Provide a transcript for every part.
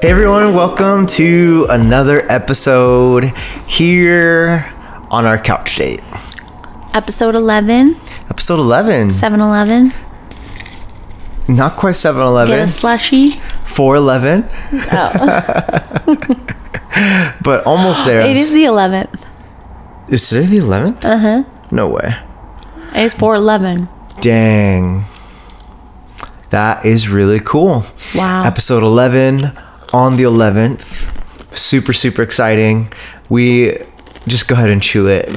Hey everyone, welcome to another episode here on our couch date. Episode 11, Episode 11. 7 Eleven. Not quite 7 Get a Eleven, slushy. 4 11, Oh. but almost there. it is the 11th. Is today the 11th? Uh huh. No way. It's 411. Dang. That is really cool. Wow. Episode 11 on the 11th. Super, super exciting. We just go ahead and chew it.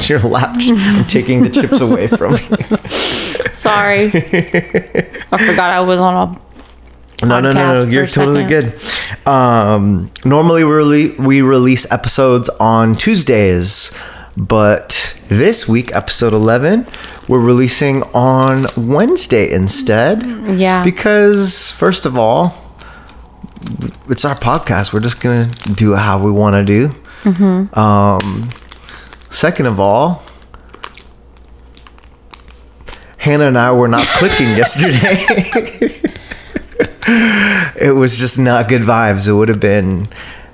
Your lap. I'm taking the chips away from you. Sorry. I forgot I was on a. No, no, no, no. You're totally second. good. Um, normally we rele- we release episodes on Tuesdays, but this week, episode 11, we're releasing on Wednesday instead. Yeah. Because first of all, it's our podcast. We're just gonna do it how we want to do. Mm-hmm. Um, second of all, Hannah and I were not clicking yesterday. it was just not good vibes. It would have been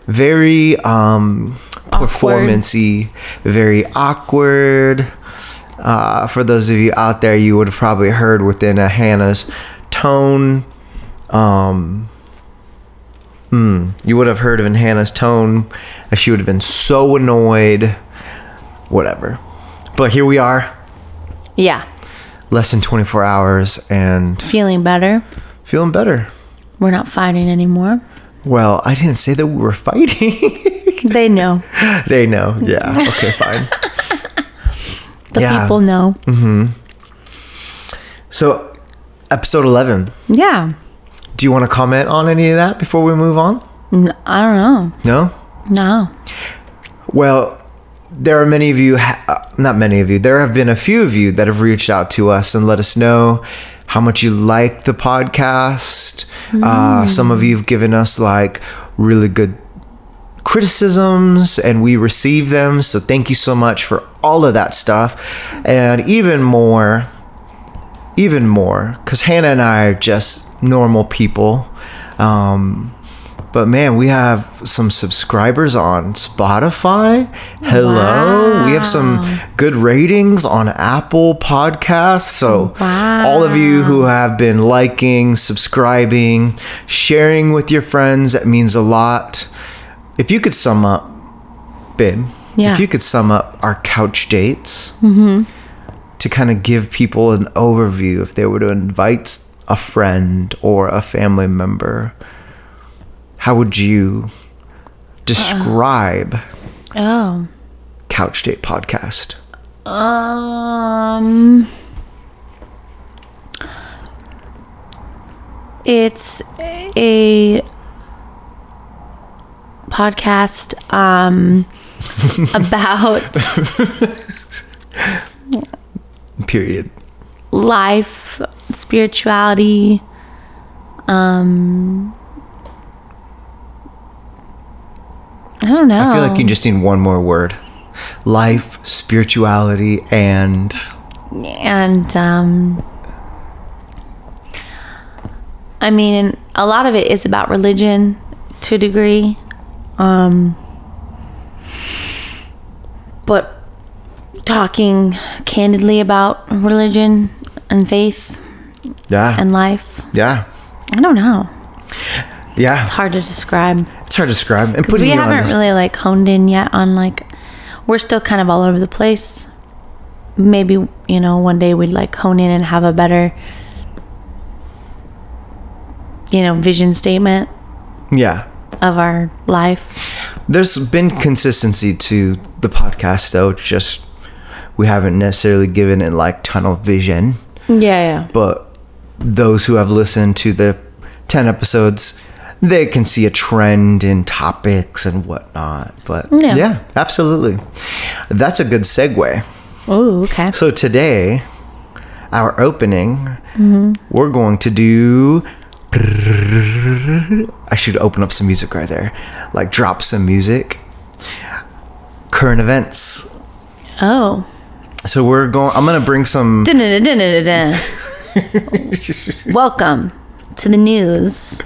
very um, performancey, very awkward. Uh, for those of you out there, you would have probably heard within a Hannah's tone. Um, hmm, you would have heard in Hannah's tone that she would have been so annoyed. Whatever. But here we are, Yeah. less than 24 hours, and Feeling better. feeling better. We're not fighting anymore. Well, I didn't say that we were fighting. They know. they know. Yeah. Okay, fine. The Yeah. people know. So, episode 11. Yeah. Do you want to comment on any of that before we move on? I don't know. No? No. Well, there are many of you, ha- uh, not many of you, there have been a few of you that have reached out to us and let us know how much you like the podcast. Uh, some of you have given us like really good criticisms and we receive them. So thank you so much for all of that stuff. And even more, even more, because Hannah and I are just normal people. Um, but man, we have some subscribers on Spotify. Hello. We have some good ratings on Apple Podcasts. So, all of you who have been liking, subscribing, sharing with your friends, that means a lot. If you could sum up, babe, Yeah. if you could sum up our couch dates to kind of give people an overview if they were to invite a friend or a family member, how would you describe Oh. Couch Date Podcast? Um. It's a podcast um about Period. life, spirituality, um I don't know. I feel like you just need one more word life, spirituality, and and um I mean a lot of it is about religion to a degree um but talking candidly about religion and faith yeah. and life yeah. I don't know Yeah. it's hard to describe It's hard to describe. And we haven't really like honed in yet on like we're still kind of all over the place maybe you know one day we'd like hone in and have a better you know vision statement Yeah. of our life There's been consistency to the podcast, though. Just we haven't necessarily given it like tunnel vision. yeah yeah But those who have listened to the 10 episodes, they can see a trend in topics and whatnot. But Yeah. yeah, absolutely. That's a good segue. oh okay So today, our opening, mm-hmm. we're going to do. I should open up some music right there. Like drop some music. Current events. oh So we're going. I'm gonna bring some. Welcome to the news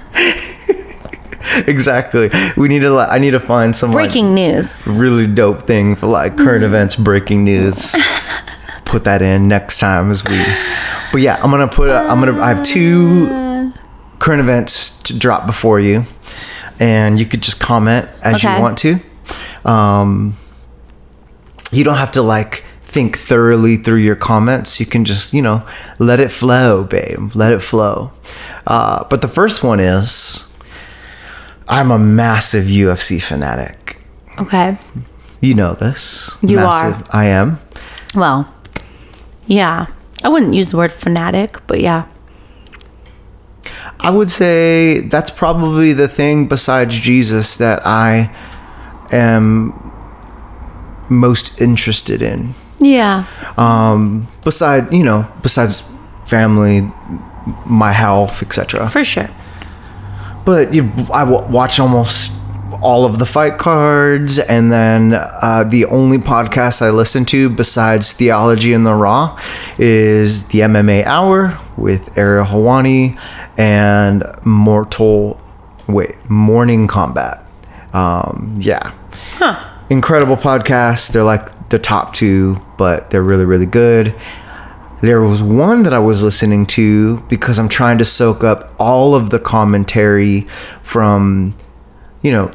exactly. We need to. I need to find some like, Breaking news. really dope thing for like current events, breaking news. put that in next time as we. But yeah, I'm gonna put. A, I'm gonna. I have two current events to drop before you, and you could just comment as Okay. you want to. Um, you don't have to like think thoroughly through your comments. You can just you know let it flow, babe. Let it flow. Uh, but the first one is, I'm a massive UFC fanatic. Okay. You know this. You are. I am. Well, yeah. I wouldn't use the word fanatic, but yeah. I would say that's probably the thing besides Jesus that I am most interested in. Yeah. Um, beside, you know, besides family, my health, etc. For sure. But you, I w- watch almost all of the fight cards, and then uh, the only podcast I listen to besides Theology in the Raw is the MMA Hour with Ariel Helwani and Mortal, wait, Morning Kombat. Um, yeah, Huh. incredible podcast. They're like the top two, but they're really, really good. There was one that I was listening to because I'm trying to soak up all of the commentary from, you know,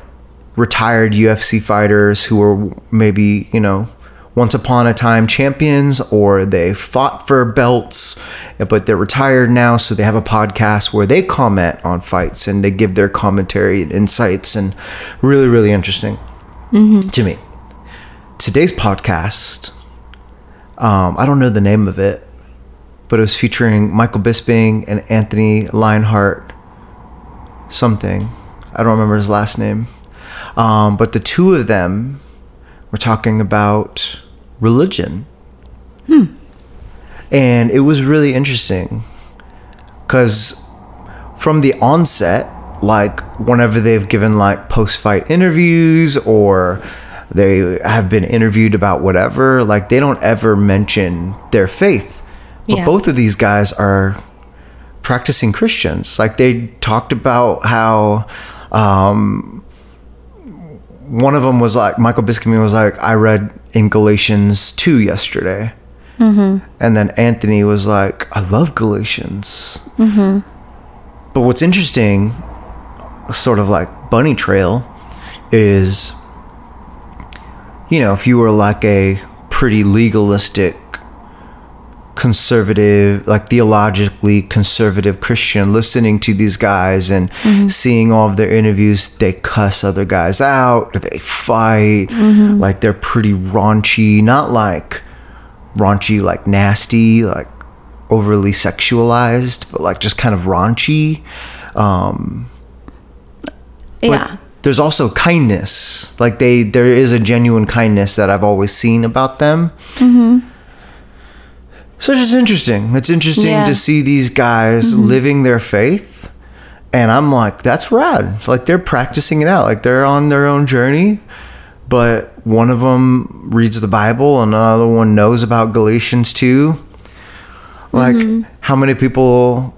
retired UFC fighters who were maybe, you know, once upon a time champions or they fought for belts, but they're retired now. So they have a podcast where they comment on fights and they give their commentary and insights and really, really interesting mm-hmm. to me. Today's podcast, um, I don't know the name of it, but it was featuring Michael Bisping and Anthony Lionheart. Something. I don't remember his last name. Um, but the two of them were talking about religion. And it was really interesting because from the onset, like whenever they've given like post fight interviews or they have been interviewed about whatever, like they don't ever mention their faith. But Yeah. both of these guys are practicing Christians. Like they talked about how um, one of them was like Michael Bisping was like, I read in Galatians two yesterday, and then Anthony was like, I love Galatians. But what's interesting, sort of like bunny trail, is you know if you were like a pretty legalistic conservative like theologically conservative christian listening to these guys and seeing all of their interviews they cuss other guys out they fight like they're pretty raunchy not like raunchy like nasty like overly sexualized but like just kind of raunchy. Um Yeah. There's also kindness. Like they there is a genuine kindness that i've always seen about them. Mm-hmm. So it's just interesting. It's interesting Yeah. to see these guys mm-hmm. living their faith. And i'm like that's rad. Like they're practicing it out. Like they're on their own journey. But one of them reads the bible and another one knows about galatians 2 like mm-hmm. how many people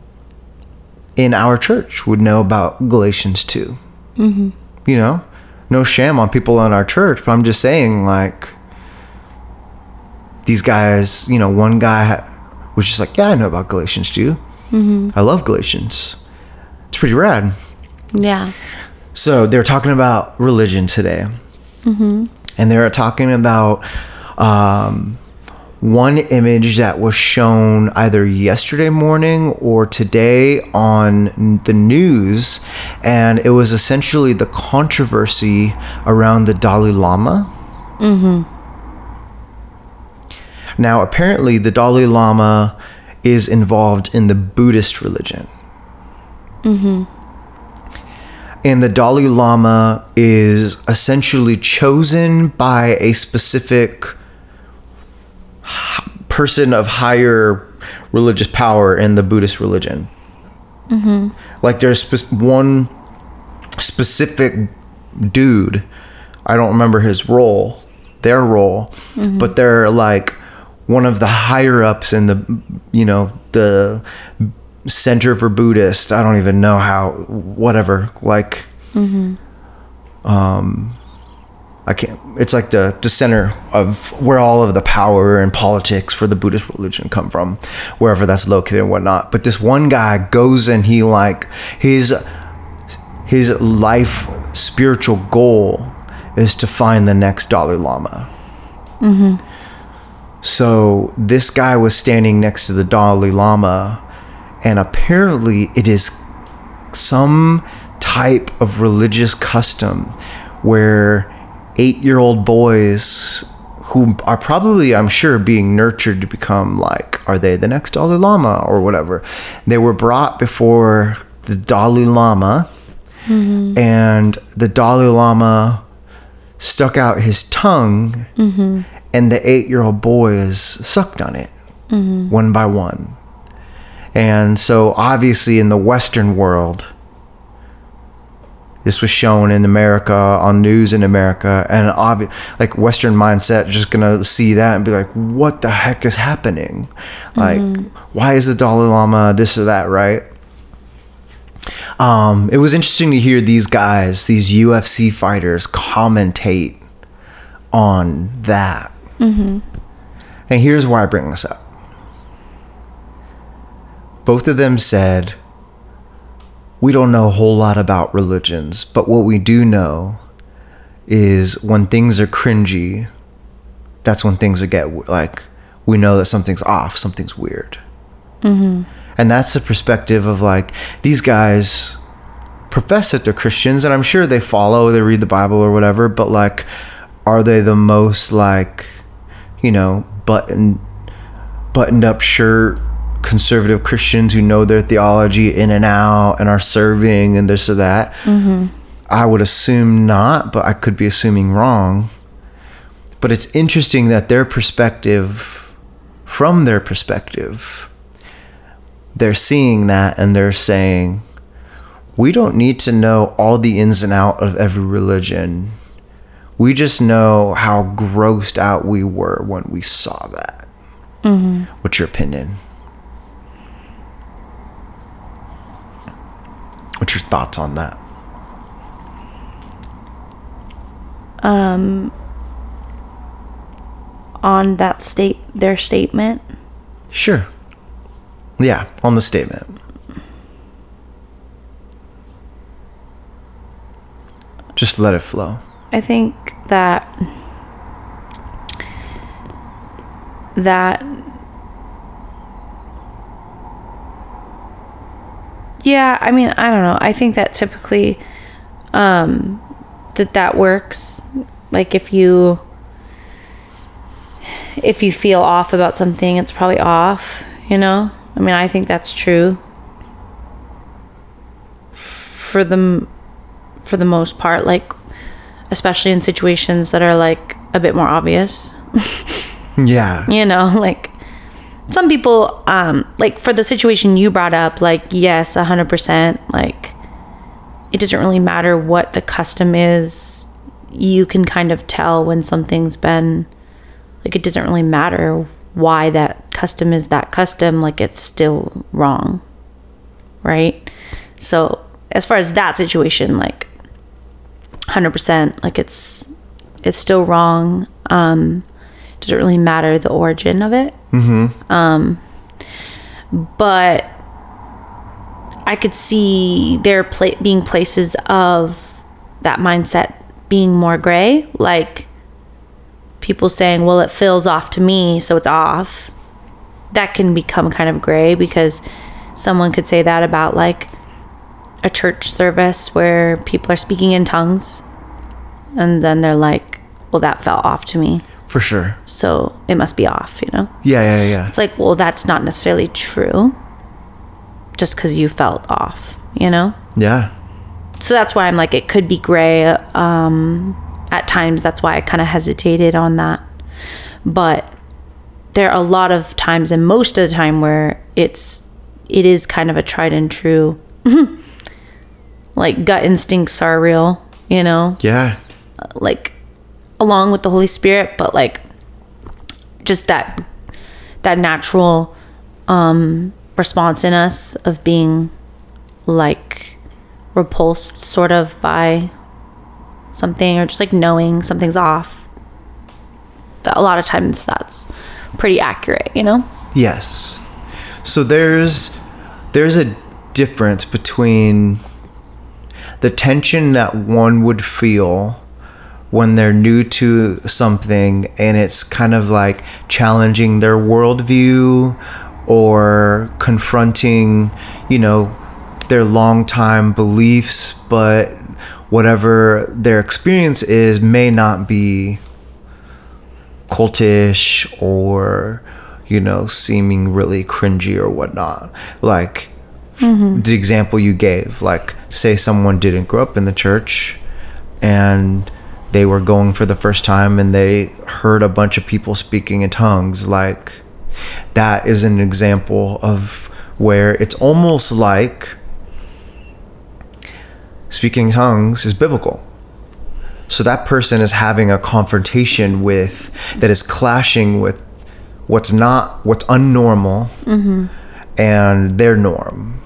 in our church would know about galatians 2 you know no sham on people in our church but i'm just saying like these guys you know one guy was just like yeah i know about galatians too i love galatians. It's pretty rad. Yeah. so they're talking about religion today. And they're talking about um, one image that was shown either yesterday morning or today on the news and it was essentially the controversy around the dalai lama Mhm. now apparently the dalai lama is involved in the buddhist religion Mhm. and the Dalai Lama is essentially chosen by a specific person of higher religious power in the Buddhist religion. Mm-hmm. Like there's spe- one specific dude, I don't remember his role, their role, mm-hmm. but they're like one of the higher ups in the, you know, the center for Buddhist. I don't even know how, whatever. Like, mm-hmm. Um, I can't. It's like the the center of where all of the power and politics for the Buddhist religion come from, wherever that's located and whatnot. But this one guy goes and he like his his life spiritual goal is to find the next Dalai Lama. Mm-hmm. So this guy was standing next to the Dalai Lama, and apparently it is some type of religious custom where eight year old boys who are probably, I'm sure, being nurtured to become like, are they the next Dalai Lama or whatever? They were brought before the Dalai Lama, mm-hmm. and the Dalai Lama stuck out his tongue, mm-hmm. and the eight year old boys sucked on it mm-hmm. one by one. And so, obviously, in the Western world, this was shown in America on news in America, and obvi- like Western mindset just gonna see that and be like, "What the heck is happening? Like, why is the Dalai Lama this or that?" Right? Um, it was interesting to hear these guys, these UFC fighters, commentate on that. And here's why I bring this up. Both of them said, We don't know a whole lot about religions, but what we do know is when things are cringy, that's when things are get like, we know that something's off, something's weird. Mm-hmm. And that's the perspective of like, these guys profess that they're Christians, and I'm sure they follow, they read the Bible or whatever, but like, are they the most like, you know, button buttoned up shirt conservative Christians who know their theology in and out and are serving and this or that? Mm-hmm. I would assume not, but I could be assuming wrong. But it's interesting that their perspective, from their perspective, they're seeing that and they're saying, we don't need to know all the ins and out of every religion. We just know how grossed out we were when we saw that. Mm-hmm. What's your opinion? What's your thoughts on that? Um, On that state, their statement. Sure. Yeah, on the statement. Just let it flow. I think that that yeah i mean i don't know. I think that typically um that that works. Like if you if you feel off about something it's probably off you know? I mean i think that's true. For the for the most part like especially in situations that are like a bit more obvious. Yeah. you know like some people um like for the situation you brought up like yes 100% like it doesn't really matter what the custom is. You can kind of tell when something's been like it doesn't really matter why that custom is that custom like it's still wrong right? So as far as that situation like 100% like it's it's still wrong. Um doesn't really matter the origin of it. Um but i could see there pla- being places of that mindset being more gray like people saying well it feels off to me so it's off. That can become kind of gray because someone could say that about like a church service where people are speaking in tongues and then they're like well that felt off to me For sure. so it must be off you know Yeah, yeah, yeah. it's like well that's not necessarily true just because you felt off you know Yeah. so that's why i'm like it could be gray um at times that's why i kind of hesitated on that but there are a lot of times and most of the time where it's it is kind of a tried and true like gut instincts are real you know Yeah. like along with the holy spirit but like just that that natural um response in us of being like repulsed sort of by something or just like knowing something's off. A lot of times that's pretty accurate, you know? Yes. So there's there's a difference between the tension that one would feel when they're new to something and it's kind of like challenging their worldview or confronting, you know, their long-time beliefs, but whatever their experience is may not be cultish or you know seeming really cringy or whatnot. Like mm-hmm. the example you gave like say someone didn't grow up in the church and they were going for the first time and they heard a bunch of people speaking in tongues. Like that is an example of where it's almost like speaking tongues is biblical. So that person is having a confrontation with that is clashing with what's not what's unnormal mm-hmm. and their norm.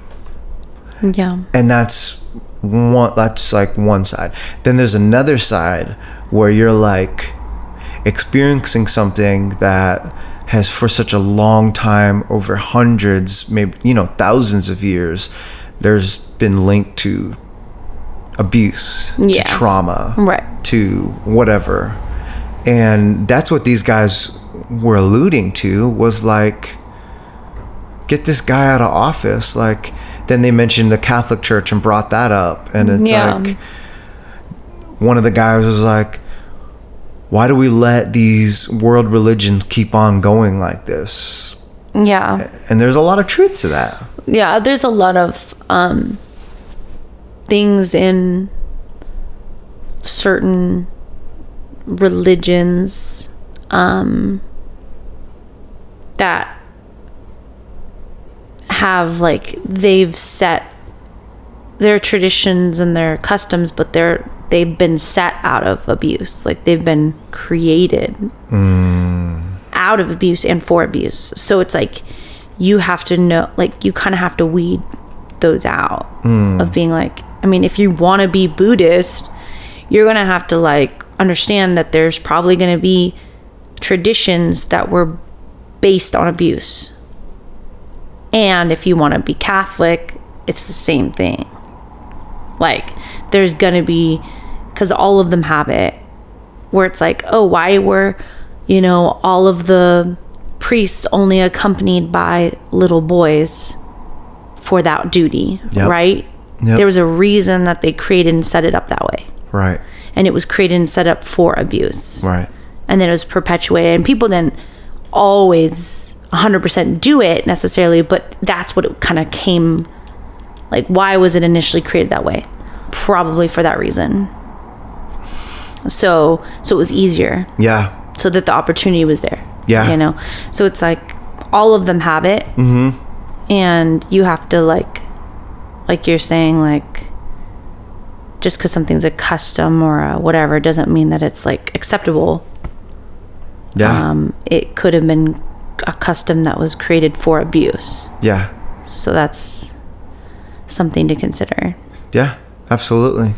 Yeah. and that's one that's like one side then there's another side where you're like experiencing something that has for such a long time over hundreds maybe you know thousands of years there's been linked to abuse Yeah. to trauma Right. to whatever and that's what these guys were alluding to was like get this guy out of office like then they mentioned the catholic church and brought that up and it's Yeah. like one of the guys was like why do we let these world religions keep on going like this Yeah. and there's a lot of truth to that yeah there's a lot of um things in certain religions um that have like they've set their traditions and their customs but they're they've been set out of abuse like they've been created hmm. out of abuse and for abuse. So it's like you have to know, like, you kind of have to weed those out hmm. of being like, I mean, if you want to be Buddhist, you're going to have to, like, understand that there's probably going to be traditions that were based on abuse. And if you want to be Catholic, it's the same thing. Like, there's going to be, because all of them have it, where it's like, oh, why were, you know, all of the priests only accompanied by little boys for that duty, Yep. right? Yep. There was a reason that they created and set it up that way. right And it was created and set up for abuse. right And then it was perpetuated. And people didn't always 100% do it necessarily, but that's what it kind of came like. Why was it initially created that way? Probably for that reason. So, so it was easier yeah so that the opportunity was there. Yeah. You know? So it's like all of them have it. Mm-hmm. And you have to, like, like you're saying, like, just because something's a custom or a whatever doesn't mean that it's, like, acceptable. yeah Um, it could have been a custom that was created for abuse. yeah So that's something to consider. Yeah, absolutely.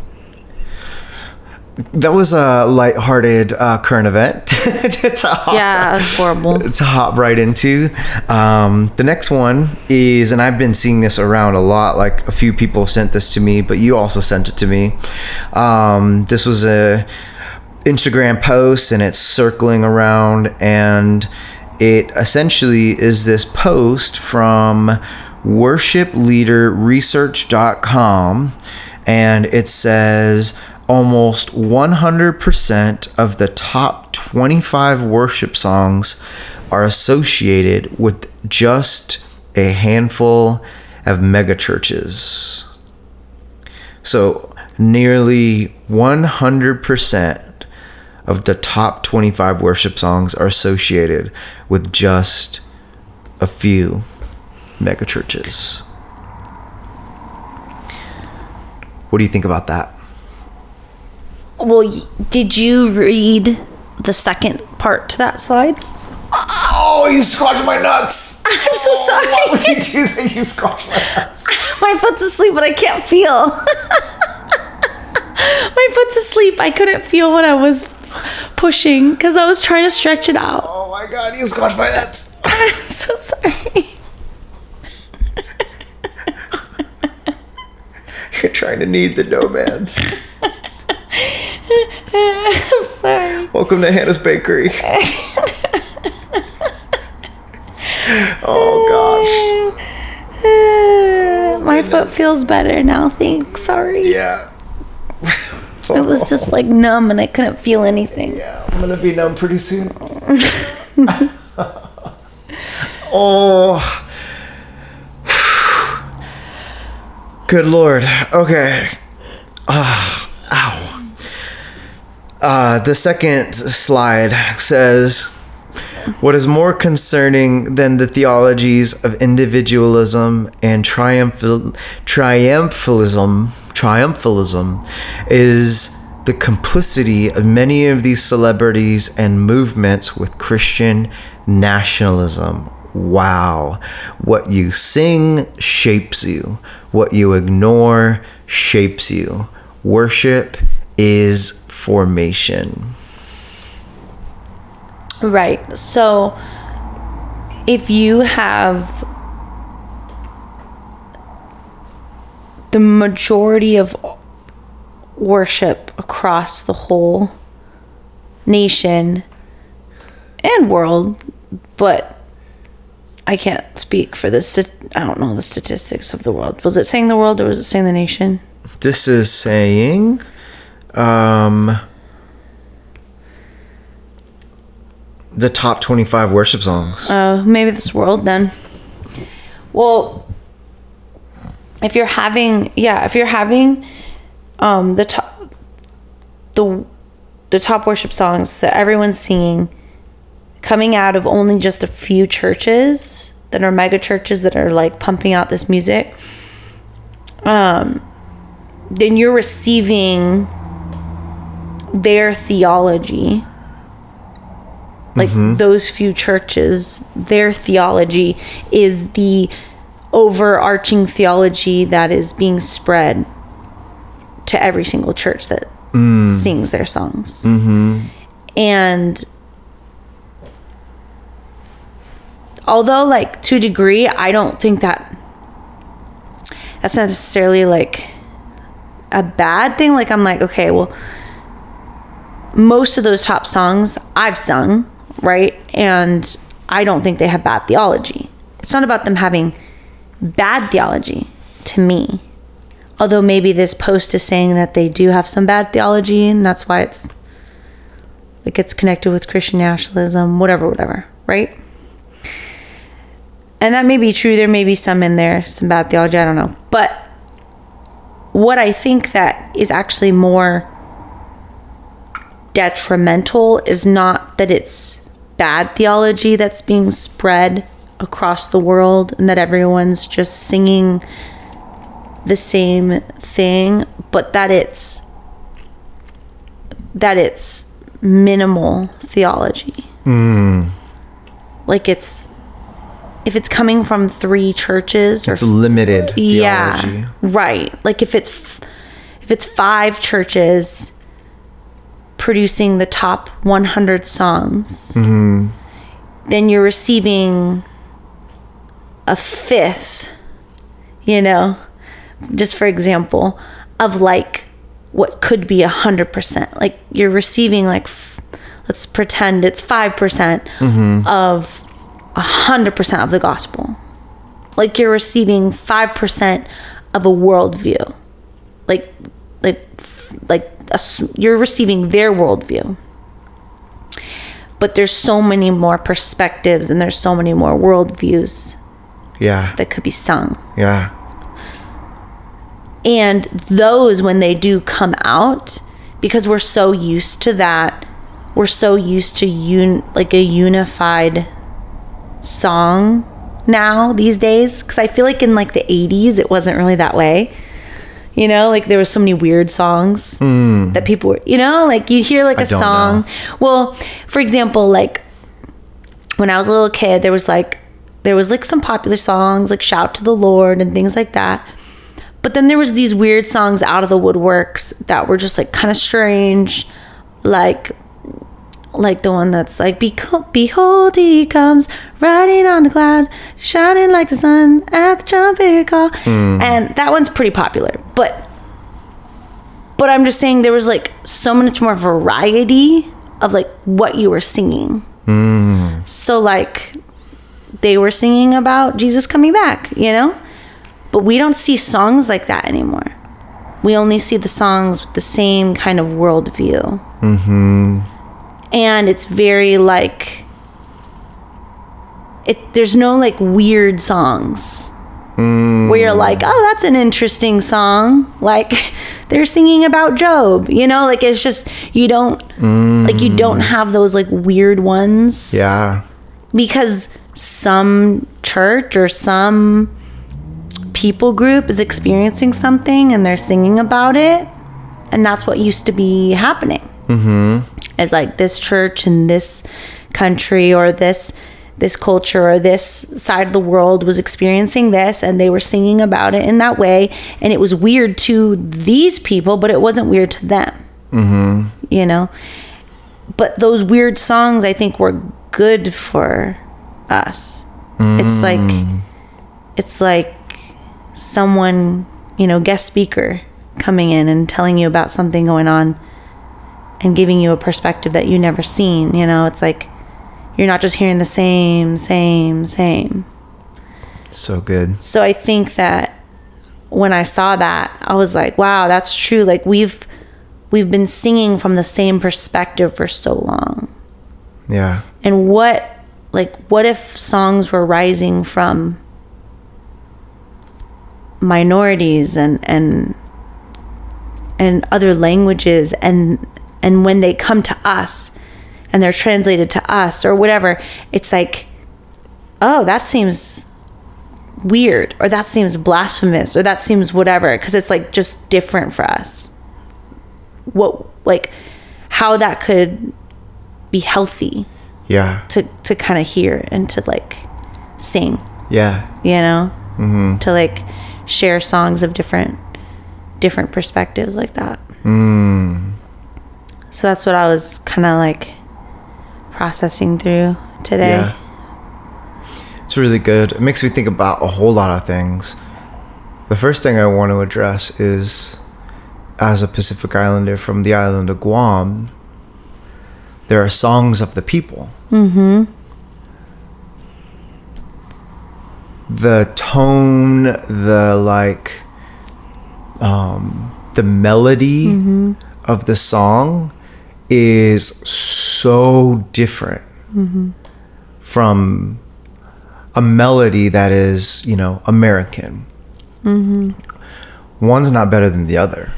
That was a lighthearted uh, current event. to hop, Yeah, it's horrible. To hop right into. Um, the next one is, and I've been seeing this around a lot. Like a few people sent this to me, but you also sent it to me. Um, this was a Instagram post, and it's circling around, and it essentially is this post from worshipleaderresearch.com and it says almost 100% of the top 25 worship songs are associated with just a handful of megachurches. So nearly 100% of the top 25 worship songs are associated with just a few megachurches. What do you think about that? Well, did you read the second part to that slide? Oh, you squashed my nuts. I'm so oh, sorry. Why would you do that? You squashed my nuts. My foot's asleep, but I can't feel. My foot's asleep. I couldn't feel when I was pushing because I was trying to stretch it out. My god, you squashed my nuts. I'm so sorry. You're trying to knead the dough, man. I'm sorry. Welcome to Hannah's Bakery. oh gosh. My foot feels better now. Thanks. Sorry. Yeah. It was just like numb and I couldn't feel anything. Yeah, I'm gonna be numb pretty soon. oh. Good lord. Okay. Ah, ow. Uh, the second slide says what is more concerning than the theologies of individualism and triumphal, triumphalism triumphalism is the complicity of many of these celebrities and movements with Christian nationalism. Wow. What you sing shapes you, what you ignore shapes you. Worship is formation. Right. So if you have the majority of worship across the whole nation and world, but I can't speak for the I don't know the statistics of the world. Was it saying the world or was it saying the nation? This is saying um the top 25 worship songs. Uh, maybe this world then. Well, if you're having, yeah, if you're having um, the top, the the top worship songs that everyone's singing, coming out of only just a few churches that are mega churches that are like pumping out this music, um, then you're receiving their theology. Like those few churches their theology is the overarching theology that is being spread to every single church that mm. sings their songs mm-hmm. and although like to a degree i don't think that that's necessarily like a bad thing like i'm like okay well most of those top songs I've sung, right? And I don't think they have bad theology. It's not about them having bad theology to me. Although maybe this post is saying that they do have some bad theology and that's why it's it gets connected with Christian nationalism, whatever, whatever, right? And that may be true. There may be some in there, some bad theology, I don't know. But what I think that is actually more detrimental is not that it's bad theology that's being spread across the world and that everyone's just singing the same thing, but that it's that it's minimal theology. Hmm. Like it's if it's coming from three churches or It's limited theology. yeah, right. Like if it's f- if it's five churches producing the top 100 songs, mm-hmm. then you're receiving a fifth, you know, just for example, of like what could be a hundred percent. Like you're receiving like, f- let's pretend it's five percent mm-hmm. of a hundred percent of the gospel. Like you're receiving five percent of a worldview. Like, like, like a you're receiving their worldview. But there's so many more perspectives and there's so many more worldviews Yeah. that could be sung. Yeah. And those, when they do come out, because we're so used to that, we're so used to un- like a unified song now these days. Because I feel like in like the 80s, it wasn't really that way. You know, like there was so many weird songs that people were, you know, like you hear like a song. Well, for example, like when I was a little kid, there was like there was like some popular songs like shout to the lord and things like that but then there was these weird songs out of the woodworks that were just like kind of strange. Like like the one that's like behold he comes riding on the cloud shining like the sun at the trumpet call. Hmm. And that one's pretty popular. But but i'm just saying there was like so much more variety of like what you were singing. Hmm. So like they were singing about Jesus coming back, you know? But we don't see songs like that anymore. We only see the songs with the same kind of worldview. Mm-hmm. And it's very like it there's no like weird songs where you're like, oh, that's an interesting song. Like they're singing about Job, you know? Like it's just you don't like you don't have those like weird ones Yeah. because some church or some people group is experiencing something and they're singing about it and that's what used to be happening. Mm-hmm. it's like this church in this country or this this culture or this side of the world was experiencing this and they were singing about it in that way. And it was weird to these people but it wasn't weird to them. Mm-hmm. you know? But those weird songs i think were good for us. It's like it's like someone you know guest speaker coming in and telling you about something going on and giving you a perspective that you never seen you know it's like you're not just hearing the same same same So good. so i think that when i saw that i was like wow that's true like we've we've been singing from the same perspective for so long Yeah. and what like what if songs were rising from minorities and and and other languages and and when they come to us and they're translated to us or whatever it's like oh that seems weird or that seems blasphemous or that seems whatever because it's like just different for us what like how that could be healthy Yeah. to to kind of hear and to like sing Yeah. you know Mhm. to like share songs of different different perspectives like that so that's what i was kind of like processing through today Yeah. It's really good. It makes me think about a whole lot of things. The first thing I want to address is as a Pacific Islander from the island of Guam, there are songs of the people. Mm-hmm. The tone, the like, um, the melody of the song is so different from a melody that is, you know, American. One's not better than the other.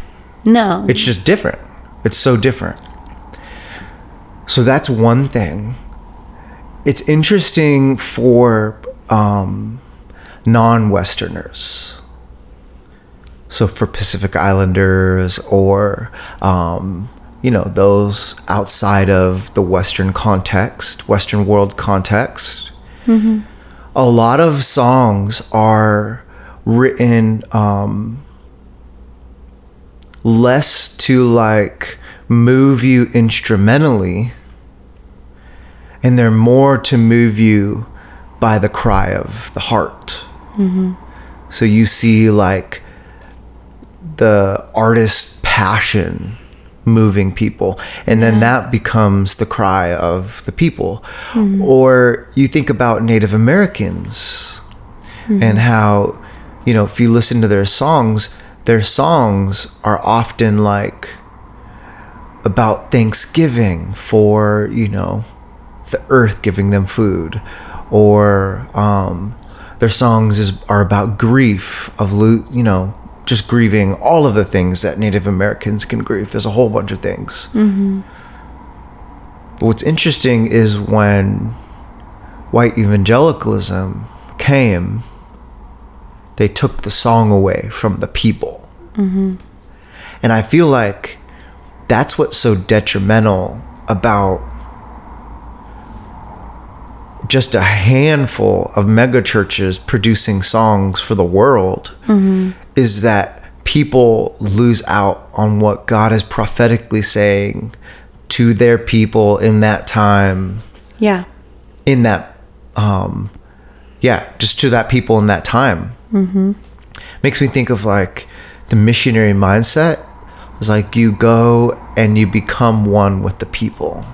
no It's just different. It's so different. So that's one thing. It's interesting for um, non Westerners. So for Pacific Islanders or, um, you know, those outside of the Western context, Western world context, a lot of songs are written um, less to like move you instrumentally and they're more to move you by the cry of the heart so you see like the artist's passion moving people and then that becomes the cry of the people. Or you think about native americans and how you know if you listen to their songs their songs are often like about thanksgiving for you know the earth giving them food or um, their songs is are about grief of you know just grieving all of the things that native americans can grieve. There's a whole bunch of things. Mm-hmm. But what's interesting is when white evangelicalism came they took the song away from the people. Mm-hmm. And i feel like that's what's so detrimental about just a handful of mega churches producing songs for the world is that people lose out on what God is prophetically saying to their people in that time. Yeah. in that um yeah just to that people in that time. Mm-hmm. makes me think of like the missionary mindset. It's like you go and you become one with the people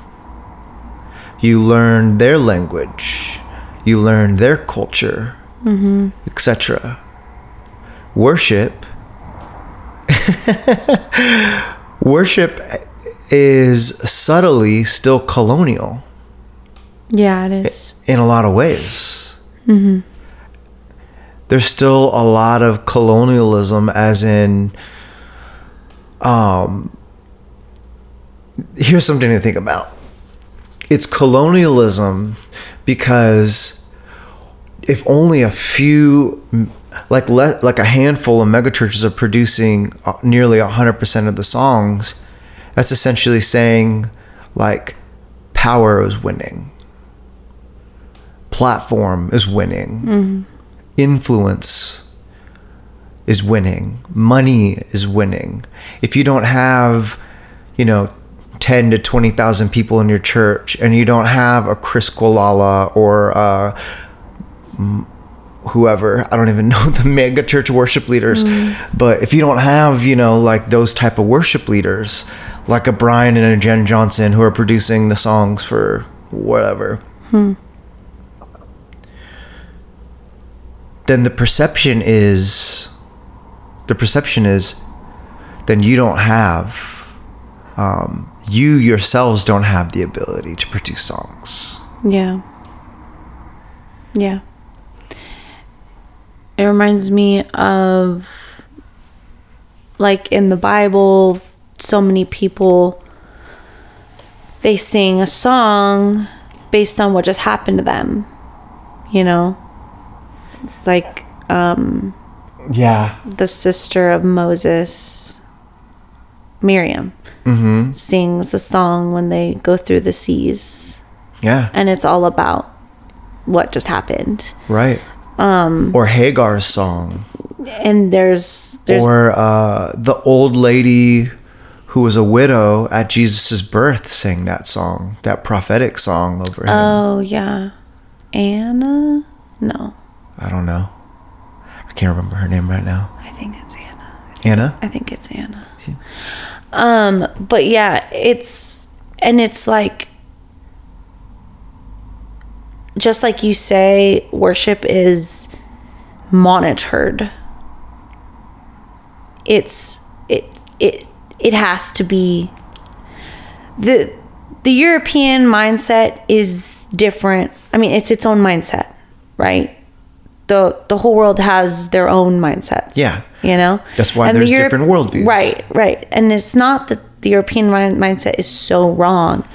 you learn their language you learn their culture mm-hmm. etc worship worship is subtly still colonial Yeah, it is. in a lot of ways. There's still a lot of colonialism, as in, um, here's something to think about. It's colonialism because if only a few, like le- like a handful of megachurches are producing uh, nearly hundred percent of the songs, that's essentially saying like power is winning. Platform is winning. Influence is winning. Money is winning. If you don't have you know 10 to 20,000 people in your church and you don't have a Chris Quilala or uh, whoever I don't even know the mega church worship leaders but if you don't have you know like those type of worship leaders like a Brian and a Jenn Johnson who are producing the songs for whatever then the perception is the perception is then you don't have um, you yourselves don't have the ability to produce songs Yeah. Yeah. It reminds me of like in the Bible, so many people they sing a song based on what just happened to them. You know? It's like um yeah the sister of Moses, Miriam, sings the song when they go through the seas. yeah. And it's all about what just happened. right. Um or Hagar's song. And there's there's or uh, the old lady who was a widow at Jesus' birth sang that song that prophetic song over him. Oh yeah, Anna. No, I don't know. I can't remember her name right now. I think it's Anna. Anna? I think it's Anna. Um, but yeah, it's and it's like just like you say, worship is monitored. It's it it it has to be the the European mindset is different. I mean, it's its own mindset, right? The the whole world has their own mindsets. Yeah. You know? That's why the there's different worldviews. Right, right. And it's not that the European mindset is so wrong,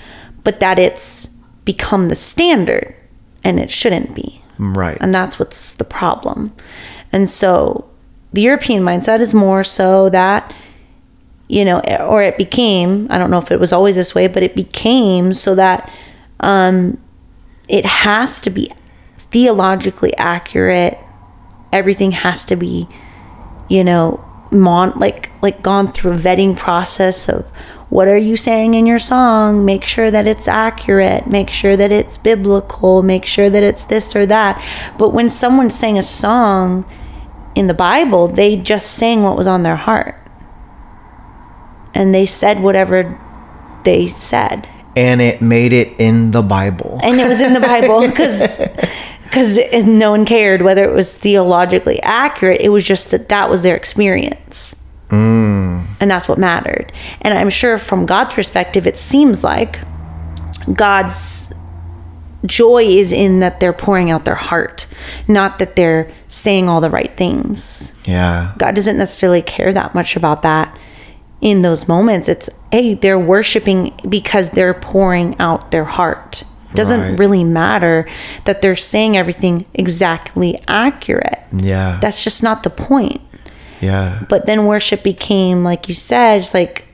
but that it's become the standard and it shouldn't be. right And that's what's the problem. And so the European mindset is more so that, you know, or it became, I don't know if it was always this way, but it became so that um, it has to be theologically accurate. Everything has to be, you know, mon like like gone through a vetting process of what are you saying in your song? Make sure that it's accurate. Make sure that it's biblical. Make sure that it's this or that. But when someone sang a song in the bible they just sang what was on their heart. And they said whatever they said. And it made it in the Bible. and it was in the bible because because no one cared whether it was theologically accurate it was just that that was their experience mm. and that's what mattered and i'm sure from god's perspective it seems like god's joy is in that they're pouring out their heart not that they're saying all the right things Yeah. God doesn't necessarily care that much about that in those moments. It's hey, they're worshiping because they're pouring out their heart. Doesn't Right. really matter that they're saying everything exactly accurate. Yeah. That's just not the point. yeah. But then worship became like you said, it's like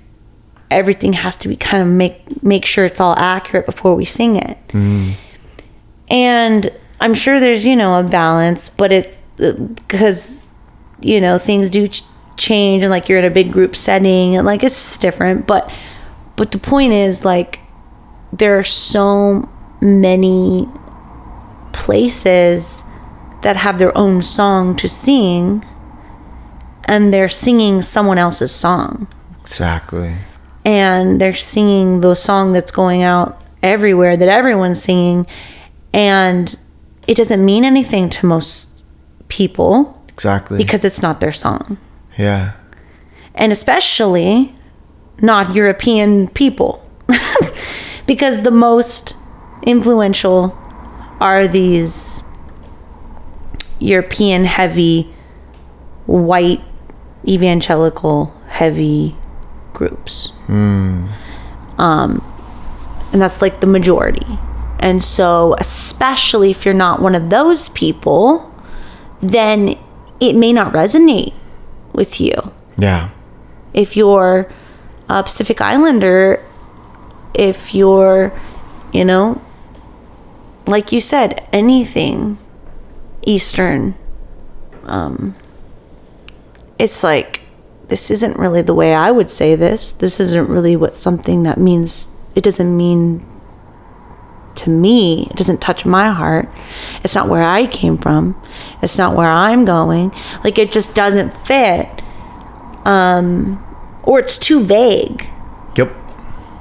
everything has to be kind of make make sure it's all accurate before we sing it. Mm-hmm. and I'm sure there's you know a balance, but it because you know things do ch- change and like you're in a big group setting and like it's just different. But but the point is like there are so many places that have their own song to sing and they're singing someone else's song Exactly. and they're singing the song that's going out everywhere that everyone's singing and it doesn't mean anything to most people Exactly. because it's not their song yeah. and especially not European people because the most influential are these European heavy white evangelical heavy groups. Um, and that's like the majority. And so especially if you're not one of those people then it may not resonate with you. Yeah. if you're a Pacific Islander, if you're, you know, like you said, anything Eastern, um, it's like, this isn't really the way I would say this. This isn't really what something that means, it doesn't mean to me. It doesn't touch my heart. It's not where I came from. It's not where I'm going. Like, it just doesn't fit Um, or it's too vague. Yep.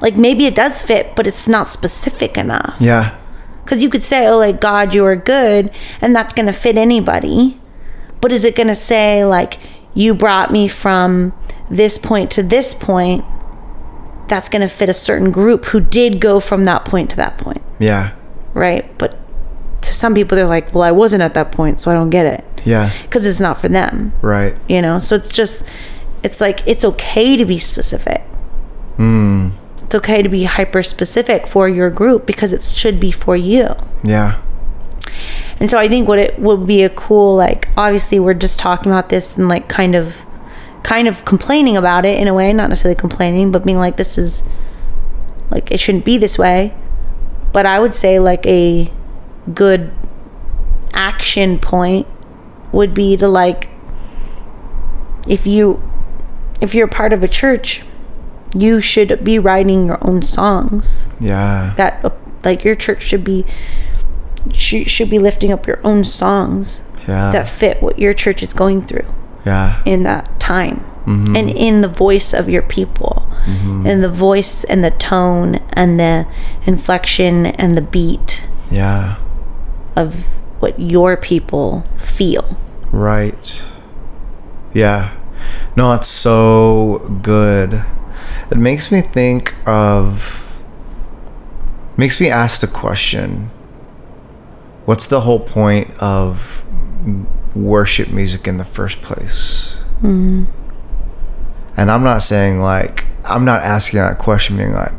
Like maybe it does fit, but it's not specific enough. Yeah. Because you could say, oh, like, God, you are good, and that's going to fit anybody. But is it going to say, like, you brought me from this point to this point? That's going to fit a certain group who did go from that point to that point, Yeah. right? But to some people, they're like, well, I wasn't at that point, so I don't get it. Yeah. Because it's not for them. Right. you know so it's just it's like it's okay to be specific hmm. It's okay to be hyper specific for your group because it should be for you Yeah. and so i think what it would be a cool like obviously we're just talking about this and like kind of kind of complaining about it in a way not necessarily complaining but being like this is like it shouldn't be this way but i would say like a good action point would be to like if you if you're part of a church you should be writing your own songs Yeah. that uh, like your church should be should, should be lifting up your own songs Yeah. that fit what your church is going through yeah. in that time and in the voice of your people and the voice and the tone and the inflection and the beat Yeah. of what your people feel Right. Yeah. No, it's so good. It makes me think of makes me ask the question what's the whole point of worship music in the first place? Mm-hmm. And I'm not saying like I'm not asking that question being like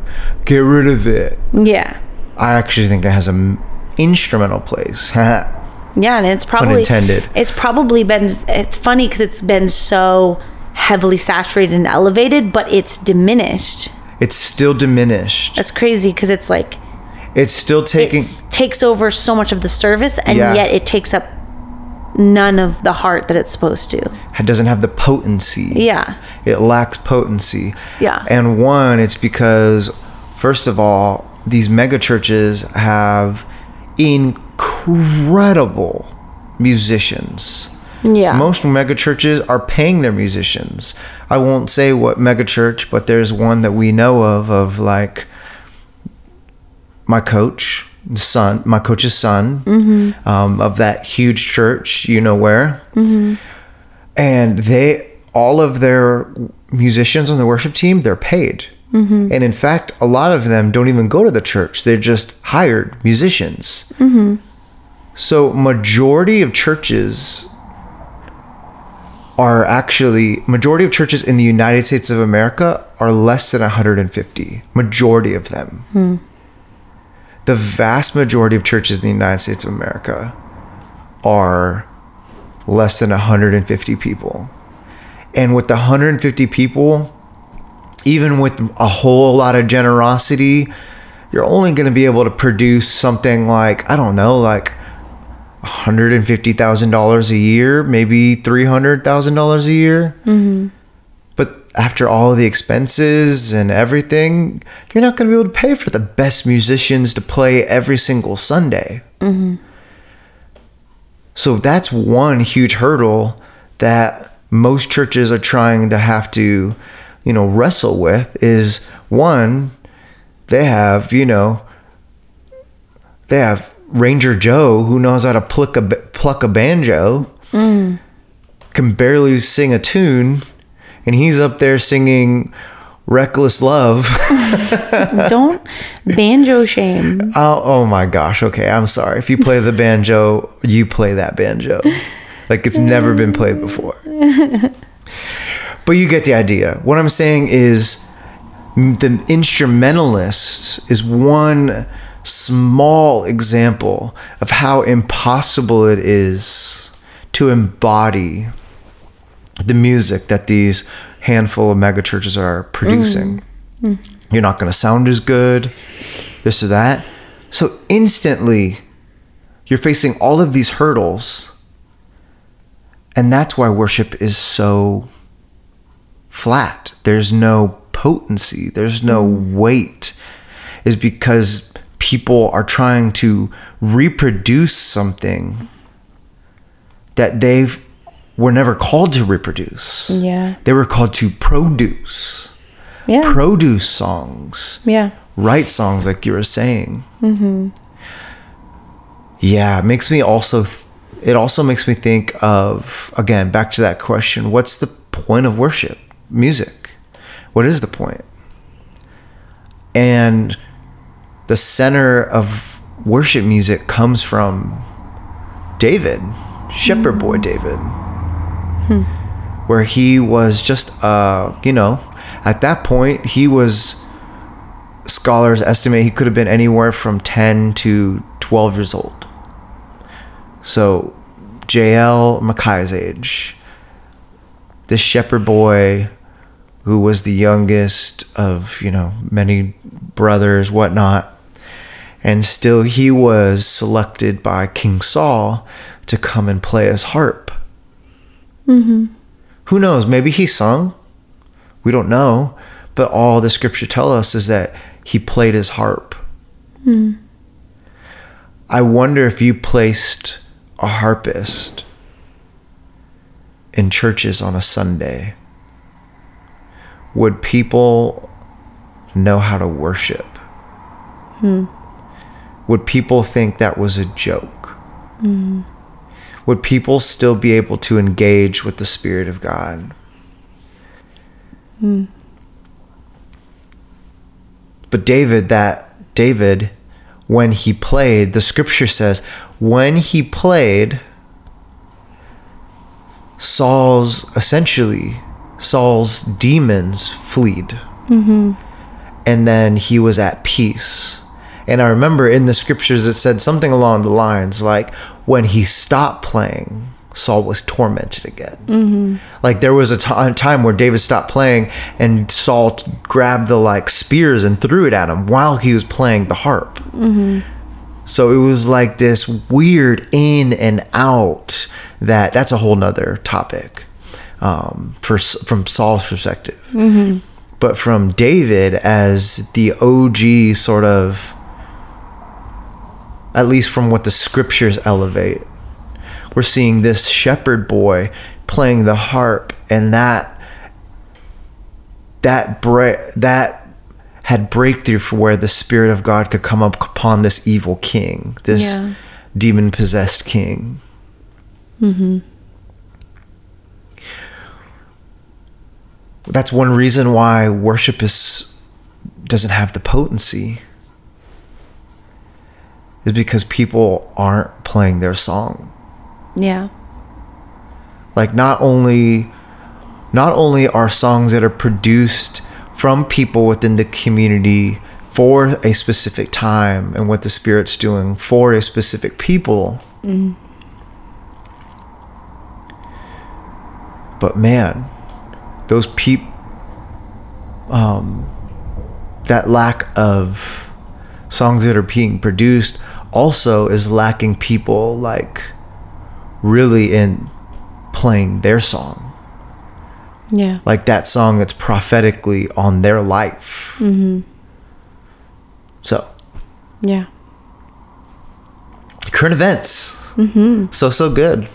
get rid of it. yeah I actually think it has an instrumental place. Yeah, and it's probably intended. It's probably been. It's funny because it's been so heavily saturated and elevated, but it's diminished. it's still diminished. That's crazy because it's like It's still taking it takes over so much of the service, and Yeah. yet it takes up none of the heart that it's supposed to. it doesn't have the potency. Yeah, It lacks potency. Yeah. And one, it's because first of all, these mega churches have incredible musicians. Yeah, Most mega churches are paying their musicians. I won't say what mega church, but there's one that we know of of like my coach, son, my coach's son, mm-hmm. um, of that huge church, you know where, mm-hmm. and they all of their musicians on the worship team they're paid. Mm-hmm. And in fact, a lot of them don't even go to the church; they're just hired musicians. So, majority of churches are actually majority of churches in the United States of America are less than 150. Majority of them. Hmm. The vast majority of churches in the United States of America are less than 150 people. And with the 150 people, even with a whole lot of generosity, you're only going to be able to produce something like I don't know, like $150,000 a year, maybe $300,000 a year. Mm-hmm. But after all the expenses and everything, you're not going to be able to pay for the best musicians to play every single Sunday. Mm-hmm. So that's one huge hurdle that most churches are trying to have to, you know, wrestle with is one, they have, you know, they have Ranger Joe who knows how to pluck a pluck a banjo, mm. can barely sing a tune, and he's up there singing "Reckless Love." Don't banjo shame. Oh, oh my gosh. Okay, I'm sorry. If you play the banjo, you play that banjo, like it's never been played before. but you get the idea. What I'm saying is, the instrumentalist is one small example of how impossible it is to embody the music that these handful of megachurches are producing. Mm. Mm. You're not going to sound as good, this or that. So instantly, you're facing all of these hurdles. And that's why worship is so flat. There's no potency, there's no mm. weight, is because people are trying to reproduce something that they've were never called to reproduce. Yeah. They were called to produce. Yeah. Produce songs. Yeah. Write songs like you were saying. Mm-hmm. Yeah, it makes me also it also makes me think of again back to that question, what's the point of worship? Music. What is the point? And the center of worship music comes from David, Shepherd Boy hmm. David, hmm. where he was just, uh, you know, at that point, he was, scholars estimate he could have been anywhere from 10 to 12 years old. So, Jael Mackay's age, this shepherd boy who was the youngest of, you know, many brothers, whatnot, and still he was selected by King Saul to come and play his harp. Mm-hmm. Who knows? Maybe he sung. We don't know. But all the scripture tell us is that he played his harp. Mm. I wonder if you placed a harpist in churches on a Sunday, would people know how to worship? Hmm would people think that was a joke? Mm. Would people still be able to engage with the Spirit of God? Mm. But David, that David, when he played, the scripture says, when he played, Saul's essentially Saul's demons fled, mm-hmm. and then he was at peace. And I remember in the scriptures it said something along the lines like, when he stopped playing, Saul was tormented again. Mm-hmm. Like there was a t- time where David stopped playing and Saul t- grabbed the like spears and threw it at him while he was playing the harp. Mm-hmm. So it was like this weird in and out that that's a whole nother topic um, for from Saul's perspective. Mm-hmm. But from David as the OG sort of at least from what the scriptures elevate. We're seeing this shepherd boy playing the harp, and that that bra- that had breakthrough for where the spirit of God could come up upon this evil king, this yeah. demon possessed king. Mm-hmm. That's one reason why worship is doesn't have the potency is because people aren't playing their song. Yeah. Like not only not only are songs that are produced from people within the community for a specific time and what the spirit's doing for a specific people. Mm. But man, those peop um that lack of songs that are being produced also is lacking people like really in playing their song Yeah. like that song that's prophetically on their life mm-hmm. so Yeah. current events mm-hmm. so so good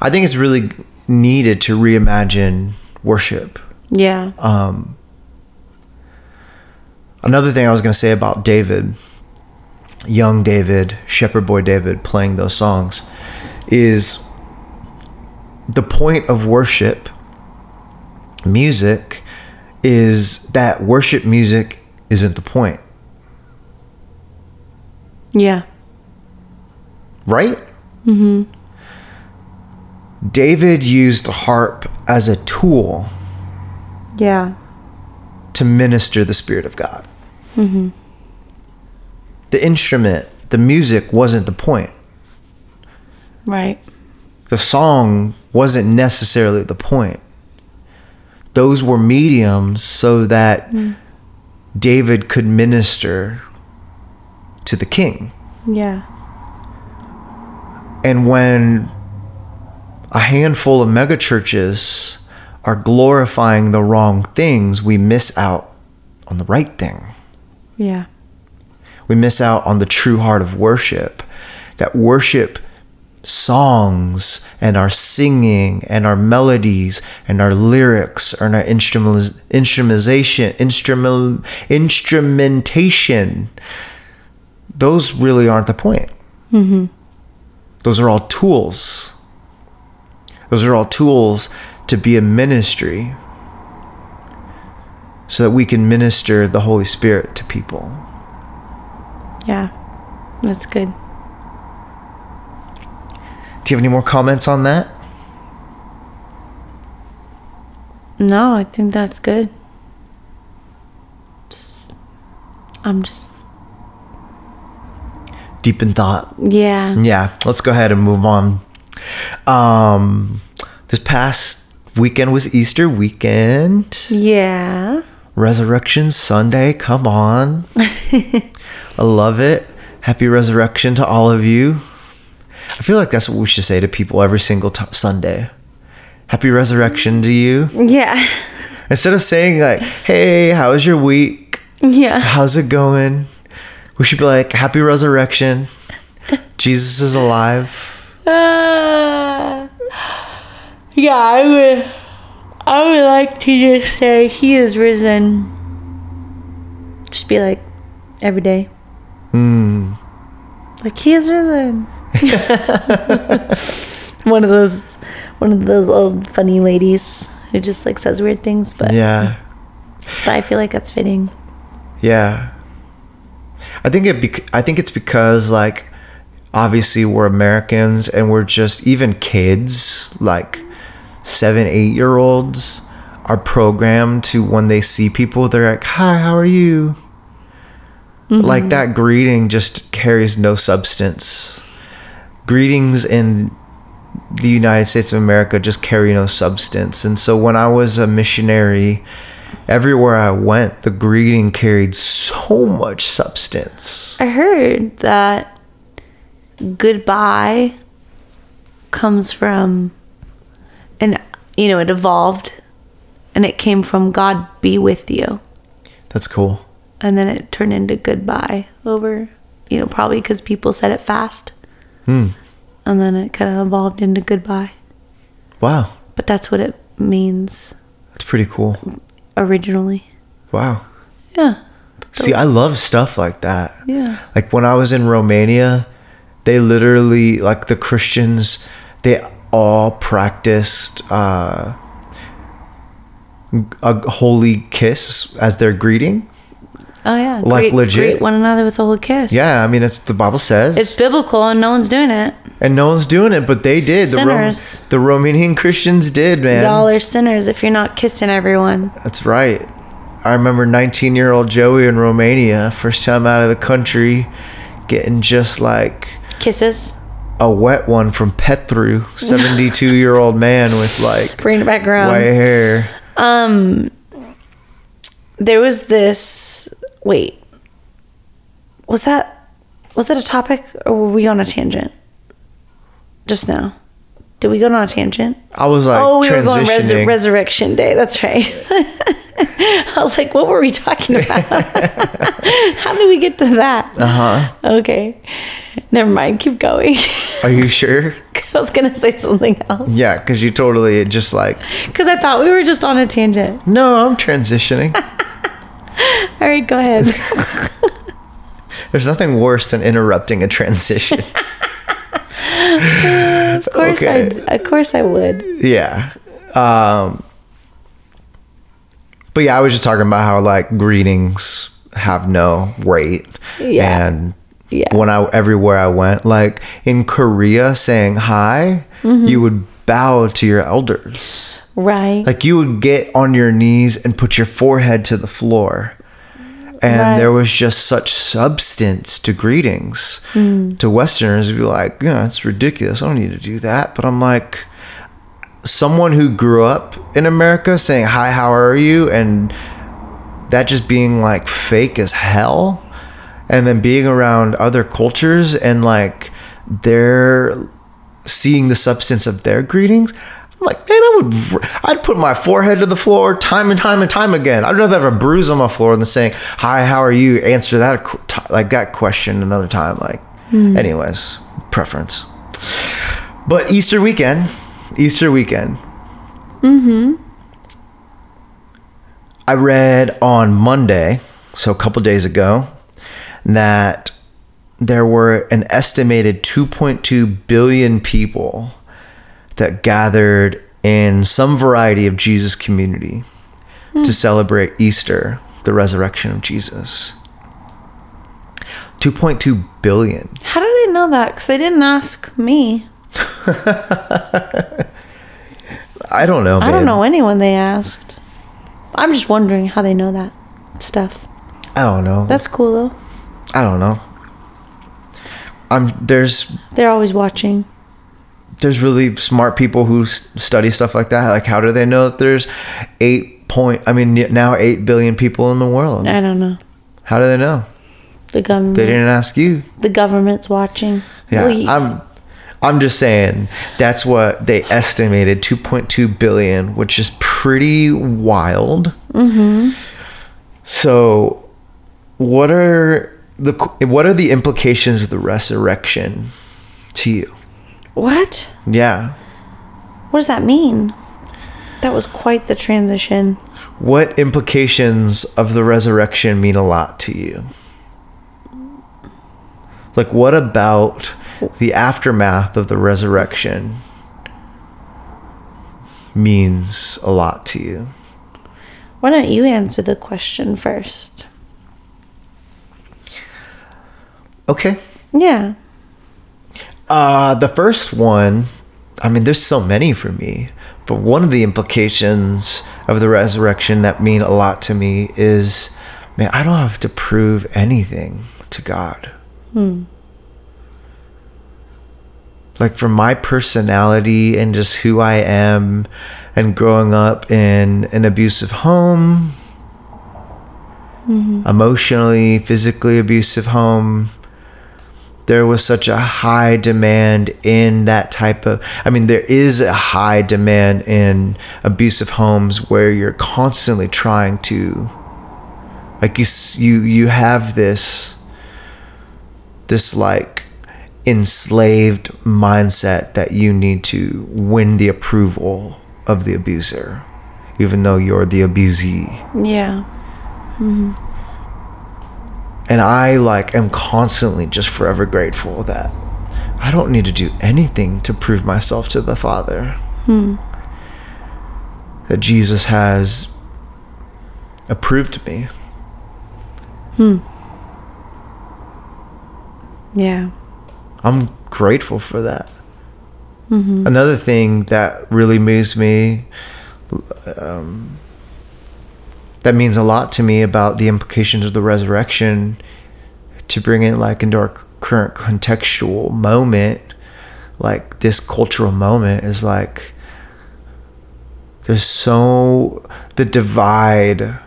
i think it's really needed to reimagine worship Yeah. um, another thing I was going to say about David, young David, shepherd boy David playing those songs, is the point of worship music is that worship music isn't the point, yeah. right? Mm-hmm. David used the harp as a tool Yeah. to minister the Spirit of God. Mm-hmm. The instrument, the music wasn't the point. Right. The song wasn't necessarily the point. Those were mediums so that mm. David could minister to the king. Yeah. And when a handful of megachurches are glorifying the wrong things, we miss out on the right thing. Yeah. we miss out on the true heart of worship. That worship songs and our singing and our melodies and our lyrics and our instrumental instrumentation those really aren't the point mm-hmm. those are all tools those are all tools to be a ministry so that we can minister the holy spirit to people Yeah. That's good. Do you have any more comments on that? No, I think that's good. Just- I'm just Deep in thought. yeah. Yeah, let's go ahead and move on. Um, this past weekend was Easter weekend. Yeah. Resurrection Sunday. Come on. I love it. Happy resurrection to all of you. I feel like that's what we should say to people every single t- Sunday. Happy resurrection to you. Yeah. Instead of saying like, "Hey, how's your week? Yeah. How's it going?" We should be like, "Happy resurrection. Jesus is alive." Uh, yeah, I would I would like to just say he is risen. Just be like every day. Hmm. Like he is risen. one of those one of those old funny ladies who just like says weird things, but Yeah. but I feel like that's fitting. Yeah. I think it bec- I think it's because like obviously we're Americans and we're just even kids like 7 8 year olds are programmed to when they see people they're like hi how are you? Mm-hmm. Like that greeting just carries no substance. Greetings in the United States of America just carry no substance. And so when I was a missionary everywhere I went, the greeting carried so much substance. I heard that goodbye comes from and you know, it evolved and it came from God be with you. That's cool. And then it turned into goodbye over, you know, probably because people said it fast. Hmm. And then it kind of evolved into goodbye. Wow. But that's what it means That's pretty cool. originally. Wow. Yeah. See, I love stuff like that. Yeah. Like when I was in Romania, they literally, like the Christians, they all practiced uh, a holy kiss as their greeting. Oh yeah. Like greet, legit? Greet one another with a whole kiss. Yeah, I mean, it's the Bible says. It's biblical and no one's doing it. and no one's doing it, but they did. The, Rom- the Romanian Christians did, man. Y'all are sinners if you're not kissing everyone. That's right. I remember 19 year old Joey in Romania, first time out of the country, getting just like Kisses. A wet one from Petru, 72 year old man with like Bring it back around. white hair. Um, there was this. Wait, was that was that a topic or were we on a tangent? Just now. Did we go on a tangent? I was like oh, we were going res- Resurrection Day. That's right. I was like, what were we talking about? How did we get to that? uh huh. Okay. Never mind. Keep going. Are you sure? I was going to say something else. Yeah, because you totally just like, Because I thought we were just on a tangent. no, I'm transitioning. All right, go ahead. There's nothing worse than interrupting a transition. Of course Okay. I of course I would. yeah. Um, but yeah, I was just talking about how like greetings have no weight. Yeah. And Yeah. when I everywhere I went, like in Korea, saying hi, Mm-hmm. you would bow to your elders. Right. Like you would get on your knees and put your forehead to the floor. And Right. there was just such substance to greetings. Hmm. To Westerners, it'd be like, yeah, it's ridiculous. I don't need to do that. But I'm like, someone who grew up in America saying, hi, how are you? And that just being like fake as hell. And then being around other cultures and like they're seeing the substance of their greetings. I'm like, man, I would, I'd put my forehead to the floor time and time and time again. I'd rather have a bruise on my floor than saying, "Hi, how are you?" Answer that like that question another time. Like, anyways, preference. But Easter weekend, Easter weekend. Mm-hmm. I read on Monday, so a couple days ago, that there were an estimated 2.2 billion people that gathered in some variety of Jesus community to hmm. celebrate Easter, the resurrection of Jesus. 2.2 billion. How do they know that? Because they didn't ask me. I don't know. I don't know anyone they asked. I'm just wondering how they know that stuff. I don't know. That's cool though. I don't know. I'm there's They're always watching. There's really smart people who s- study stuff like that. Like, how do they know that there's eight point? I mean, now eight billion people in the world. I don't know. How do they know? The government. They didn't ask you. The government's watching. Yeah, Well, I'm. I'm just saying that's what they estimated 2.2 billion, which is pretty wild. Mm-hmm. So, what are the what are the implications of the resurrection to you? What? Yeah. What does that mean? That was quite the transition. What implications of the resurrection mean a lot to you? Like, what about the aftermath of the resurrection means a lot to you? Why don't you answer the question first? Okay. Yeah. Uh, the first one, I mean, there's so many for me, but one of the implications of the resurrection that mean a lot to me is, man, I don't have to prove anything to God. Like for my personality and just who I am, and growing up in an abusive home, emotionally, physically abusive home there was such a high demand in that type of i mean there is a high demand in abusive homes where you're constantly trying to like you you you have this this like enslaved mindset that you need to win the approval of the abuser even though you're the abusee Yeah. Mm-hmm. And I like am constantly just forever grateful that I don't need to do anything to prove myself to the Father. That Jesus has approved me. Hmm. Yeah. I'm grateful for that. Another thing that really moves me, um, that means a lot to me about the implications of the resurrection, to bring it like into our current contextual moment, like this cultural moment is like, there's so the divide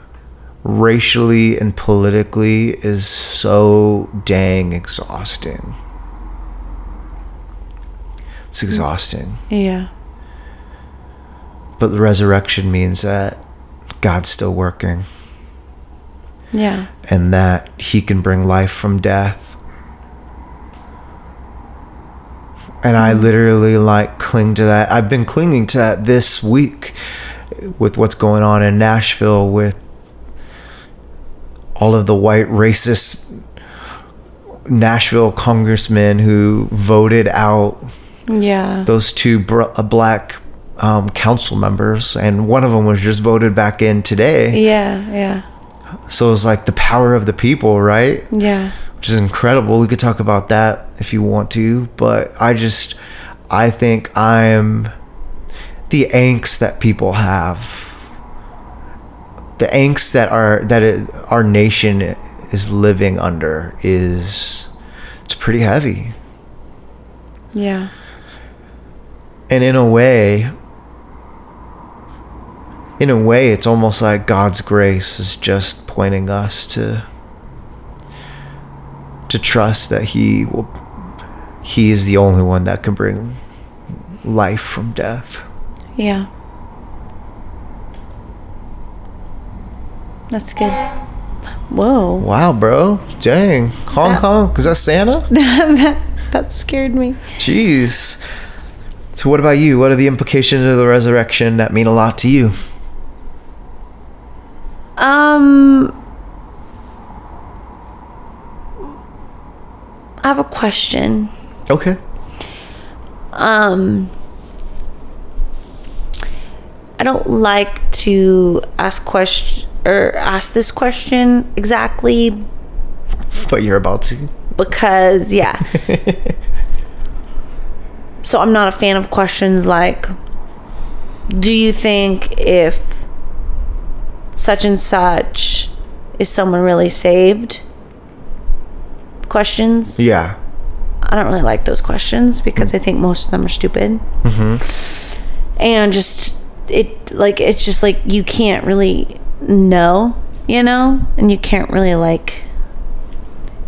racially and politically is so dang exhausting. It's exhausting. Yeah. But the resurrection means that God's still working Yeah. and that he can bring life from death. And I literally like cling to that. I've been clinging to that this week with what's going on in Nashville with all of the white racist Nashville congressmen who voted out Yeah. those two br- uh, black um, council members, and one of them was just voted back in today. Yeah. Yeah. So it's like the power of the people, right? Yeah. Which is incredible. We could talk about that if you want to, but I just, I think I'm the angst that people have, the angst that our that it, our nation is living under is it's pretty heavy. Yeah. and in a way in a way it's almost like god's grace is just pointing us to to trust that he will he is the only one that can bring life from death Yeah. That's good. Whoa. wow bro dang hong That- kong is that santa That scared me. jeez so what about you what are the implications of the resurrection that mean a lot to you Um, I have a question. okay Um, I don't like to ask question or ask this question exactly but you're about to because yeah. so I'm not a fan of questions like do you think if such and such is someone really saved? Questions. yeah I don't really like those questions because I think most of them are stupid. Mm-hmm. And just it like it's just like you can't really know, you know, and you can't really like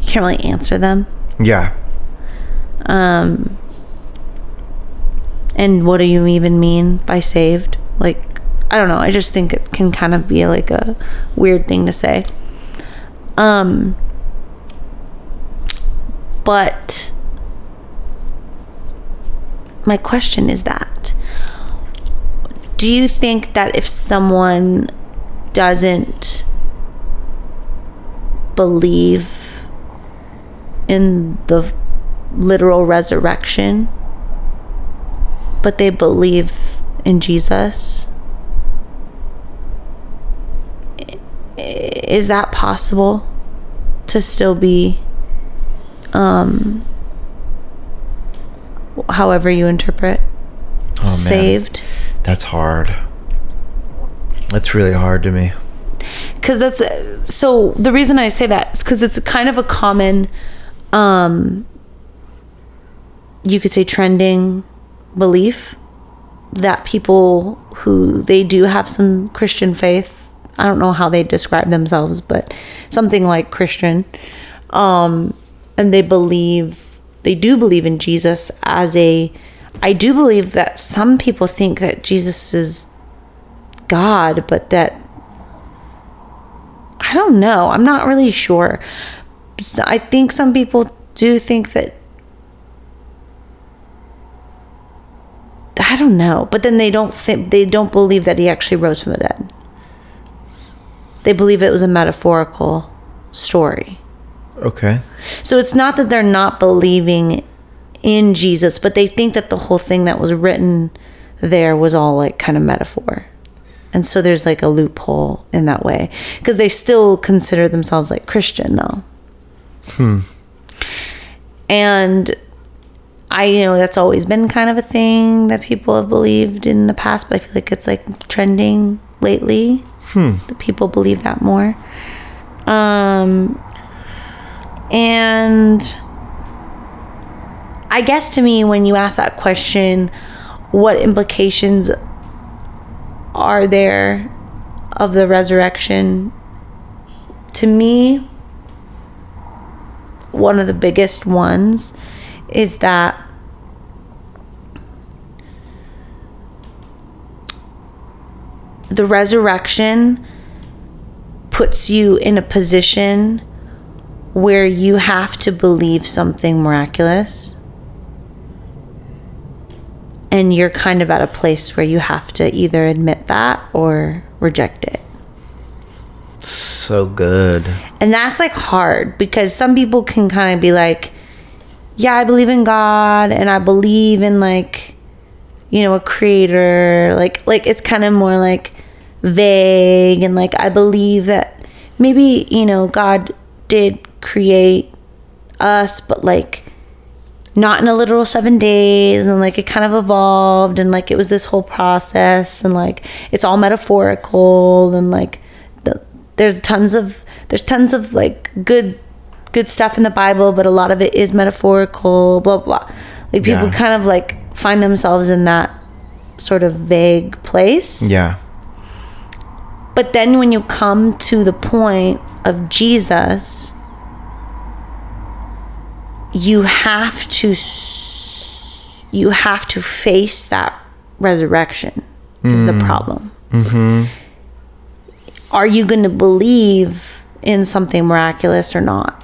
you can't really answer them. yeah Um and what do you even mean by saved? Like I don't know. I just think it can kind of be like a weird thing to say. Um but my question is that do you think that if someone doesn't believe in the literal resurrection but they believe in Jesus i- is that possible to still be um however you interpret Oh, saved That's hard. That's really hard to me. because that's so the reason i say that is because it's kind of a common um you could say trending belief that people who they do have some christian faith i don't know how they describe themselves but something like christian um and they believe they do believe in jesus as a i do believe that some people think that jesus is god but that I don't know. I'm not really sure. So I think some people do think that. I don't know, but then they don't think they don't believe that he actually rose from the dead. They believe it was a metaphorical story. Okay. So it's not that they're not believing in Jesus, but they think that the whole thing that was written there was all like kind of metaphor. And so there's like a loophole in that way because they still consider themselves like Christian though. Hmm. And I you know that's always been kind of a thing that people have believed in the past, but I feel like it's like trending lately. Hmm. That people believe that more. Um and I guess to me, when you ask that question, what implications are there of the resurrection? to me, one of the biggest ones is that the resurrection puts you in a position where you have to believe something miraculous. And you're kind of at a place where you have to either admit that or reject it. So good. And that's like hard because some people can kind of be like, yeah, I believe in God and I believe in like, you know, a creator. Like, like it's kind of more like vague and like I believe that maybe, you know, God did create us, but like not in a literal seven days and like it kind of evolved and like it was this whole process and like it's all metaphorical and like the, there's tons of there's tons of like good good stuff in the bible but a lot of it is metaphorical blah blah like people Yeah. kind of like find themselves in that sort of vague place Yeah. But then when you come to the point of Jesus, you have to you have to face that resurrection is the hmm. problem. Mm-hmm. Are you going to believe in something miraculous or not?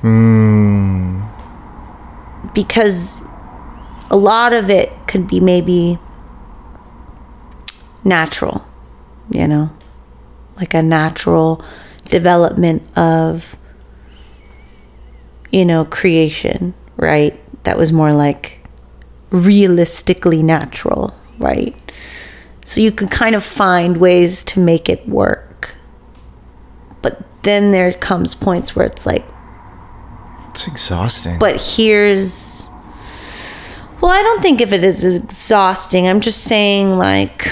Hmm. Because a lot of it could be maybe natural, you know? Like a natural development of you know creation right? That was more like realistically natural right? So you could kind of find ways to make it work. But then there comes points where it's like It's exhausting. but here's well i don't think if it is exhausting. I'm just saying like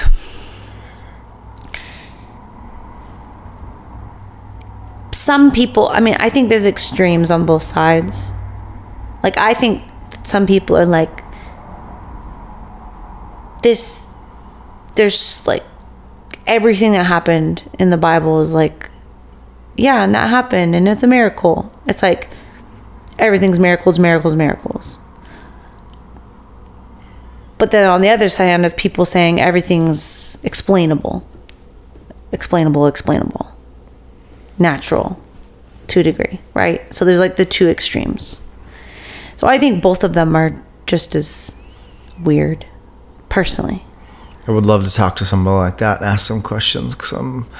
some people i mean i think there's extremes on both sides. Like i think some people are like this there's like everything that happened in the bible is like yeah and that happened and it's a miracle. It's like everything's miracles, miracles, miracles. But then on the other side, there's people saying everything's explainable, explainable, explainable, natural to a degree, right? So there's like the two extremes. So I think both of them are just as weird, personally. I would love to talk to somebody like that and ask some questions because I'm um,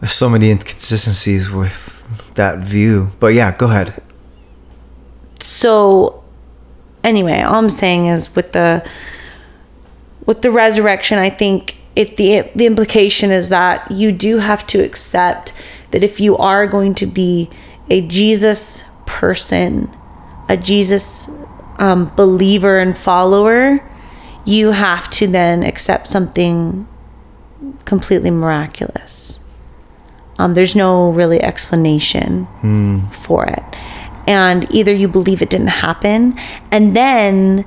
there's so many inconsistencies with that view. But yeah, go ahead. so anyway all i'm saying is with the with the resurrection i think it the the implication is that you do have to accept that if you are going to be a jesus person a jesus um, believer and follower you have to then accept something completely miraculous. Um, there's no really explanation for it. And either you believe it didn't happen and then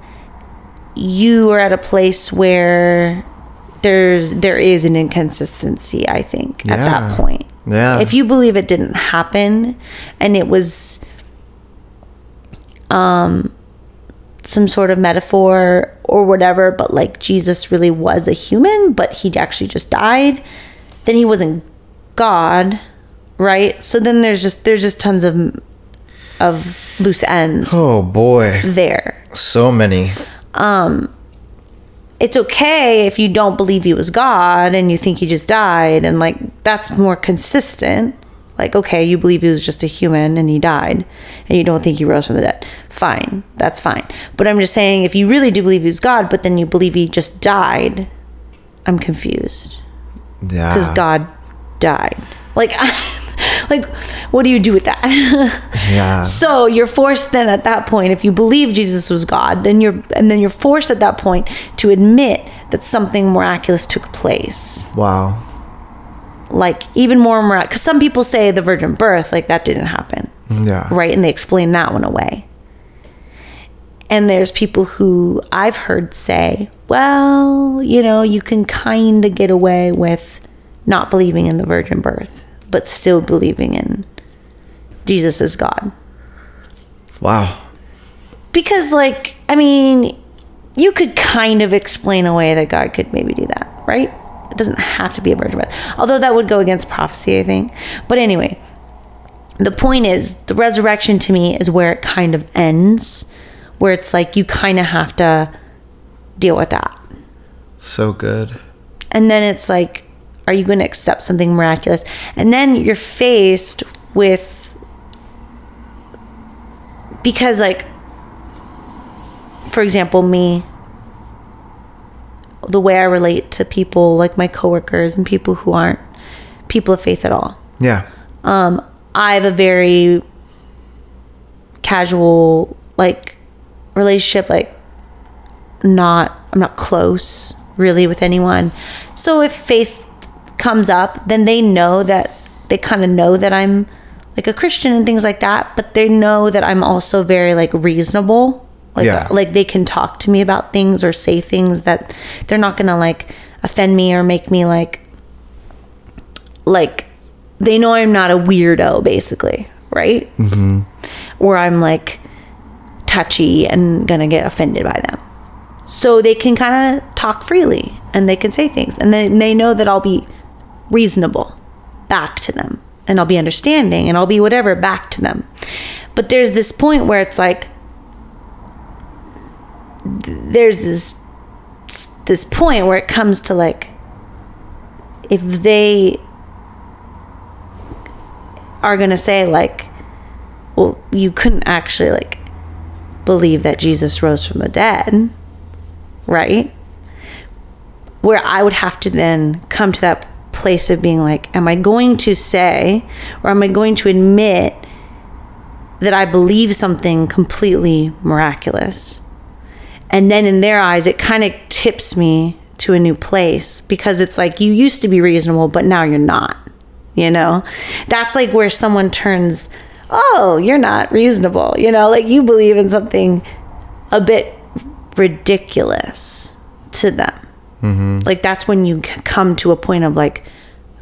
you are at a place where there's there is an inconsistency i think at that point Yeah. if you believe it didn't happen and it was um some sort of metaphor or whatever but like jesus really was a human but he actually just died then he wasn't god right so then there's just there's just tons of of loose ends Oh boy, there so many. It's okay if you don't believe he was God and you think he just died, and like that's more consistent. Like, okay, you believe he was just a human and he died, and you don't think he rose from the dead. Fine, that's fine. But I'm just saying, if you really do believe he was God, but then you believe he just died, I'm confused Yeah. because God died. Like, like, what do you do with that? Yeah. So you're forced then at that point, if you believe Jesus was God, then you're and then you're forced at that point to admit that something miraculous took place. Wow. Like even more miraculous. Because some people say the virgin birth, like that didn't happen, Yeah. right? And they explain that one away. And there's people who I've heard say, well, you know, you can kind of get away with not believing in the virgin birth, but still believing in Jesus as God. Wow. Because, like, I mean, you could kind of explain away that God could maybe do that, right? It doesn't have to be a virgin birth. Although that would go against prophecy, I think. But anyway, the point is the resurrection to me is where it kind of ends, where it's like you kind of have to deal with that. So good. And then it's like, are you going to accept something miraculous? And then you're faced with, because, like, for example, me, the way I relate to people, like my coworkers and people who aren't people of faith at all. Yeah. Um, I have a very casual, like, relationship, like, not, I'm not close really with anyone. So if faith comes up, then they know that they kind of know that I'm like a Christian and things like that, but they know that I'm also very like reasonable. Like Yeah. like they can talk to me about things or say things that they're not going to like offend me or make me like like they know I'm not a weirdo basically, right? Mm-hmm. Or I'm like touchy and gonna get offended by them. So they can kind of talk freely and they can say things and then they know that I'll be reasonable back to them and I'll be understanding and I'll be whatever back to them. But there's this point where it's like there's this this point where it comes to like if they are going to say like well you couldn't actually like believe that Jesus rose from the dead right where I would have to then come to that place of being like am I going to say or am I going to admit that I believe something completely miraculous? And then in their eyes it kind of tips me to a new place because it's like you used to be reasonable but now you're not you know? That's like where someone turns oh you're not reasonable you know? Like you believe in something a bit ridiculous to them. Mm-hmm. Like that's when you come to a point of like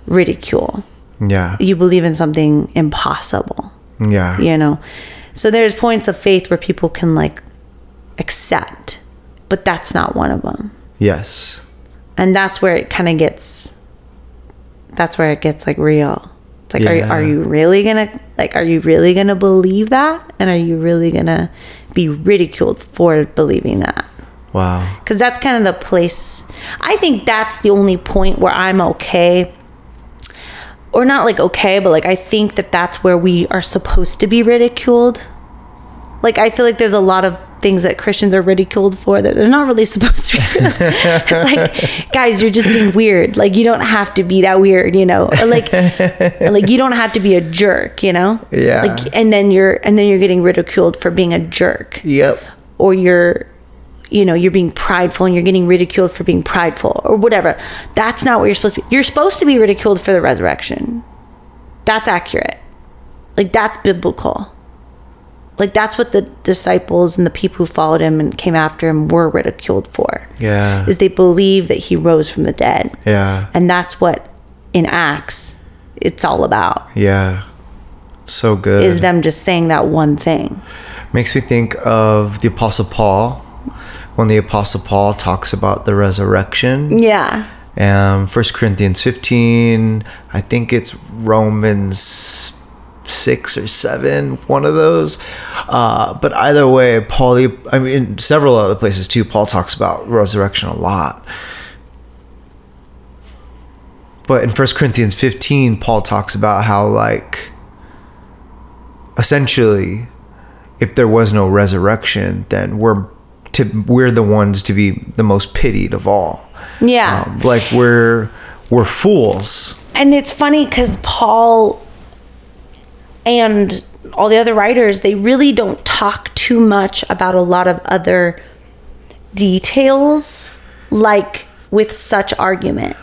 ridicule Yeah. you believe in something impossible Yeah. you know so there's points of faith where people can like accept but that's not one of them Yes. and that's where it kind of gets that's where it gets like real it's like are, you, are you really gonna like are you really gonna believe that and are you really gonna be ridiculed for believing that Wow. because that's kind of the place i think that's the only point where i'm okay or not like okay but like i think that that's where we are supposed to be ridiculed. Like i feel like there's a lot of things that christians are ridiculed for that they're not really supposed to be. It's like guys you're just being weird. Like you don't have to be that weird you know? Or like like you don't have to be a jerk you know? Yeah. like and then you're and then you're getting ridiculed for being a jerk. Yep. or you're you know you're being prideful and you're getting ridiculed for being prideful or whatever that's not what you're supposed to be you're supposed to be ridiculed for the resurrection that's accurate like that's biblical like that's what the disciples and the people who followed him and came after him were ridiculed for Yeah. is they believe that he rose from the dead Yeah. and that's what in acts it's all about Yeah. So good. is them just saying that one thing Makes me think of the Apostle Paul when the Apostle Paul talks about the resurrection. yeah Um, 1 Corinthians 15, I think it's Romans 6 or 7, one of those. Uh, but either way, Paul, I mean, several other places too, Paul talks about resurrection a lot. But in 1 Corinthians 15, Paul talks about how, like, essentially, if there was no resurrection, then we're to, we're the ones to be the most pitied of all. yeah Um, like we're we're fools. and it's funny because Paul and all the other writers they really don't talk too much about a lot of other details like with such argument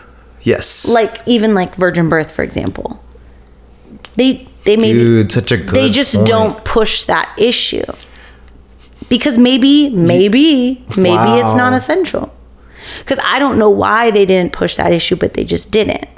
Yes. like even like virgin birth for example they they maybe Dude, such a good they just point. don't push that issue because maybe maybe maybe it's non essential. because i don't know why they didn't push that issue but they just didn't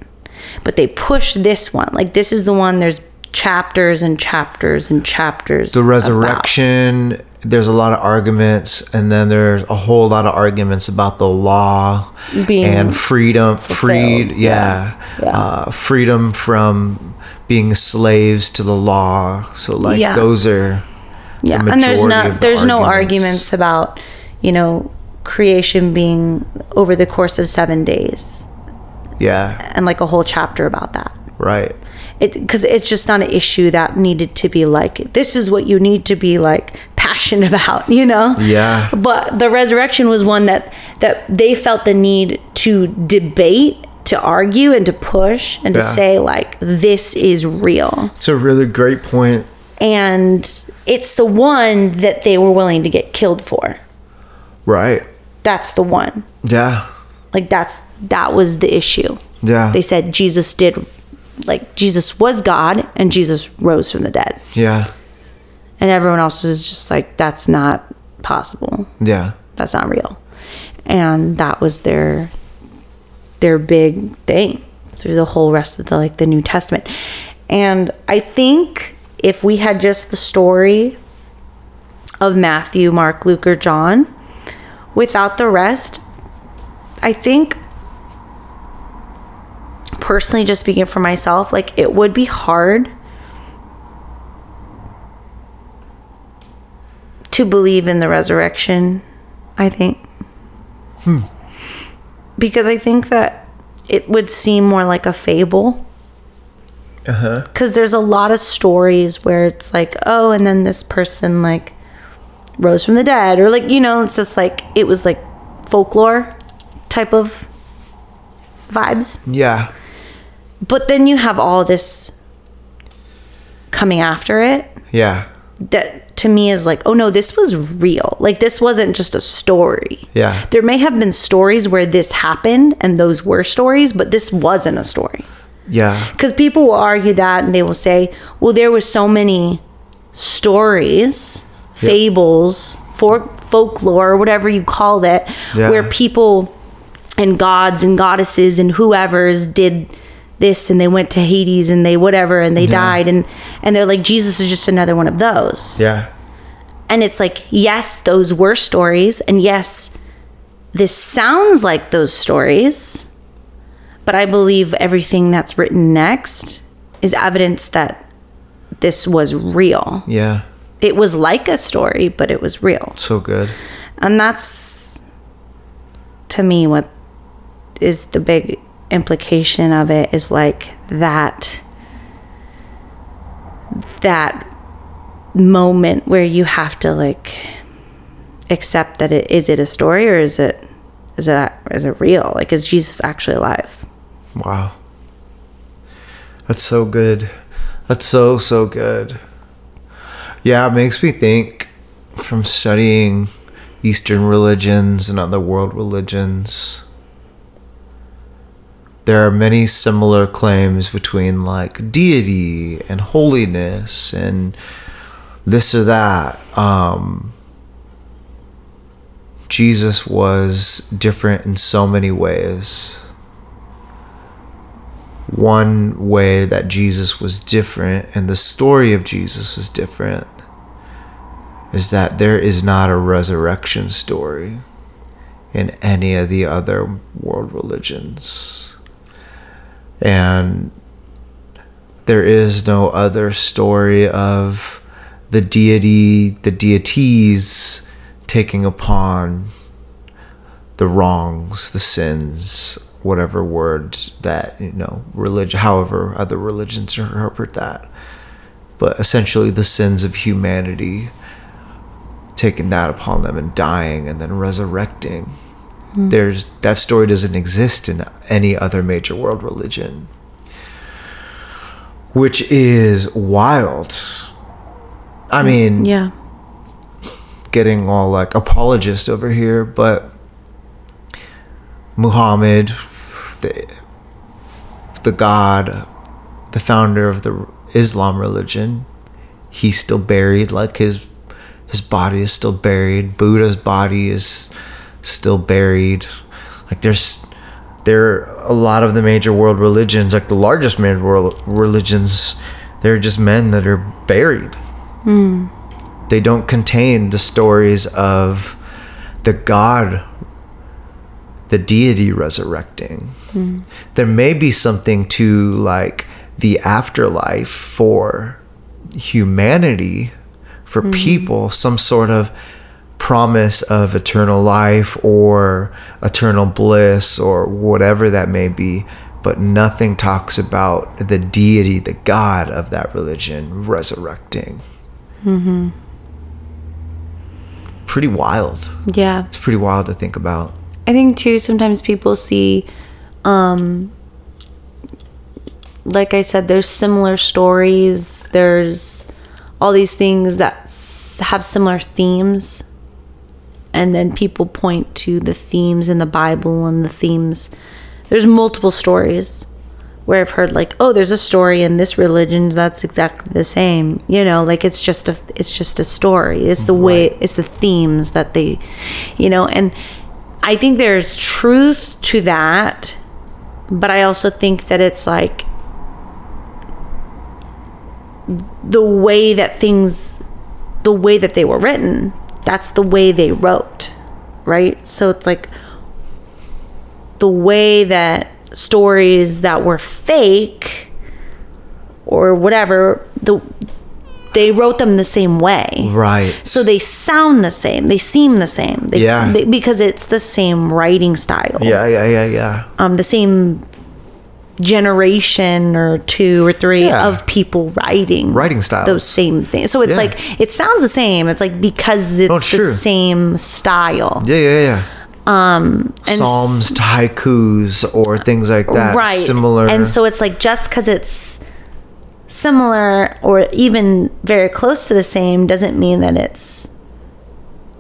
but they push this one. Like this is the one. There's chapters and chapters and chapters. the resurrection there's a lot of arguments and then there's a whole lot of arguments about the law Being and freedom freed yeah, Yeah. Yeah. Uh, freedom from being slaves to the law so like Yeah. those are yeah the and there's no the there's no arguments. about you know creation being over the course of seven days. Yeah. And like a whole chapter about that. Right. It because it's just not an issue that needed to be like this is what you need to be like passionate about you know? Yeah. but the resurrection was one that that they felt the need to debate to argue and to push and to say like this is real. It's a really great point. And it's the one that they were willing to get killed for. Right. That's the one. Yeah. Like that's that was the issue. Yeah. They said jesus did like jesus was god and jesus rose from the dead. Yeah. And everyone else is just like that's not possible. Yeah. That's not real. And that was their their big thing through the whole rest of the like the new testament. And i think if we had just the story of matthew mark luke or john without the rest i think personally just speaking for myself like it would be hard to believe in the resurrection i think. Hmm. Because i think that it would seem more like a fable uh-huh. Because there's a lot of stories where it's like oh and then this person like rose from the dead or like you know it's just like it was like folklore type of vibes. Yeah. But then you have all this coming after it. Yeah. That to me is like oh no this was real. Like this wasn't just a story. Yeah. there may have been stories where this happened and those were stories but this wasn't a story yeah. Because people will argue that and they will say well there were so many stories fables for folklore whatever you call it Yeah. where people and gods and goddesses and whoever's did this and they went to hades and they whatever and they died and and they're like jesus is just another one of those. Yeah. And it's like yes those were stories and yes this sounds like those stories but i believe everything that's written next is evidence that this was real. Yeah. It was like a story but it was real. So good. And that's to me what is the big implication of it is like that that moment where you have to like accept that it is it a story or is it is it is it real? Like is jesus actually alive Wow. That's so good. That's so, so good. Yeah, it makes me think from studying Eastern religions and other world religions. There are many similar claims between like deity and holiness and this or that. Um, Jesus was different in so many ways one way that Jesus was different and the story of Jesus is different is that there is not a resurrection story in any of the other world religions. And there is no other story of the deity, the deities taking upon the wrongs, the sins, whatever word that you know religion however other religions interpret that. But essentially the sins of humanity taking that upon them and dying and then resurrecting. Hmm. There's that story doesn't exist in any other major world religion. Which is wild. I hmm. mean yeah. getting all like apologist over here, but Muhammad, the the God, the founder of the Islam religion, he's still buried. Like his his body is still buried. Buddha's body is still buried. Like there's there a lot of the major world religions, like the largest major world religions, they're just men that are buried. Hmm. They don't contain the stories of the God, the deity resurrecting. There may be something to like the afterlife for humanity, for people, some sort of promise of eternal life or eternal bliss or whatever that may be. But nothing talks about the deity, the God of that religion resurrecting. Hmm. Pretty wild. Yeah. It's pretty wild to think about. I think too sometimes people see um like I said there's similar stories, there's all these things that s- have similar themes. And then people point to the themes in the Bible and the themes. There's multiple stories where I've heard like oh there's a story in this religion that's exactly the same. You know like it's just a it's just a story. It's the way it's the themes that they you know and I think there's truth to that, but I also think that it's like the way that things, the way that they were written, that's the way they wrote, right? So it's like the way that stories that were fake or whatever, the they wrote them the same way. Right. So they sound the same. They seem the same. They, Yeah. they- because it's the same writing style. yeah, yeah, yeah, yeah. Um, the same generation or two or three Yeah. of people writing Writing styles. those same things. So it's Yeah. like it sounds the same. It's like because it's Oh, the sure. same style. Yeah, yeah, yeah. Um, and Psalms haikus or things like that. right Similar. and so it's like just because it's similar or even very close to the same doesn't mean that it's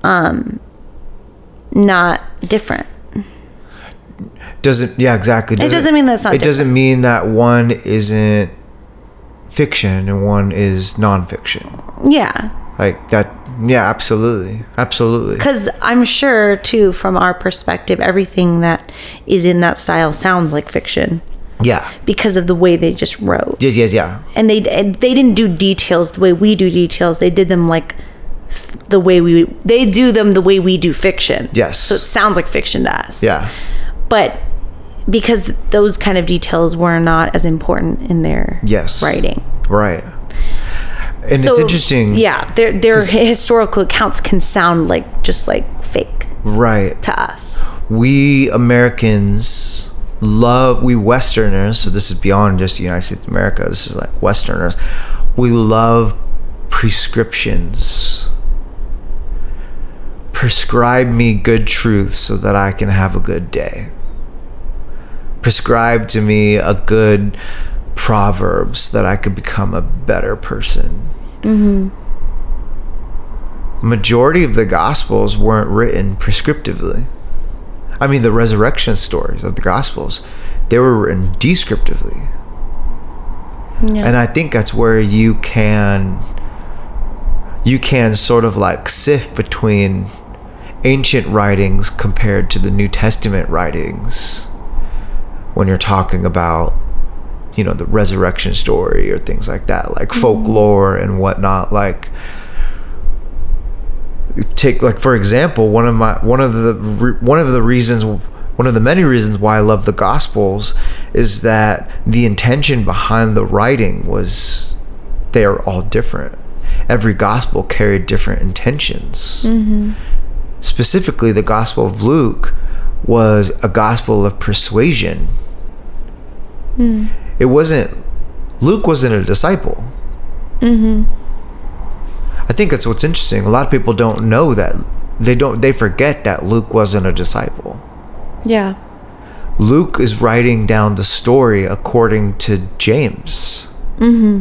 um not different. Doesn't yeah exactly. It doesn't mean that's not it doesn't mean that one isn't fiction and one is nonfiction. Yeah. Like that yeah absolutely. Absolutely. Because i'm sure too from our perspective everything that is in that style sounds like fiction yeah. Because of the way they just wrote. Yes yes yeah. And they they didn't do details the way we do details. They did them like f- the way we they do them the way we do fiction. Yes. so it sounds like fiction to us. Yeah. But because those kind of details were not as important in their yes. writing. Right. And it's interesting yeah their their historical accounts can sound like just like fake right. to us. We Americans love we Westerners. So this is beyond just the United States of America. This is like Westerners. We love prescriptions. Prescribe me good truth so that I can have a good day. Prescribe to me a good proverbs that I could become a better person. Mm-hmm. Majority of the gospels weren't written prescriptively. I mean, the resurrection stories of the Gospels, they were written descriptively. yeah. And I think that's where you can you can sort of like sift between ancient writings compared to the New Testament writings when you're talking about you know the resurrection story or things like that like mm-hmm. folklore and whatnot. Like take like for example one of my one of the one of the reasons one of the many reasons why I love the gospels is that the intention behind the writing was they are all different. Every gospel carried different intentions. Mm-hmm. Specifically the gospel of Luke was a gospel of persuasion. Hmm. It wasn't Luke wasn't a disciple mm-hmm. I think that's what's interesting. A lot of people don't know that they don't they forget that Luke wasn't a disciple. yeah Luke is writing down the story according to James. Mm-hmm.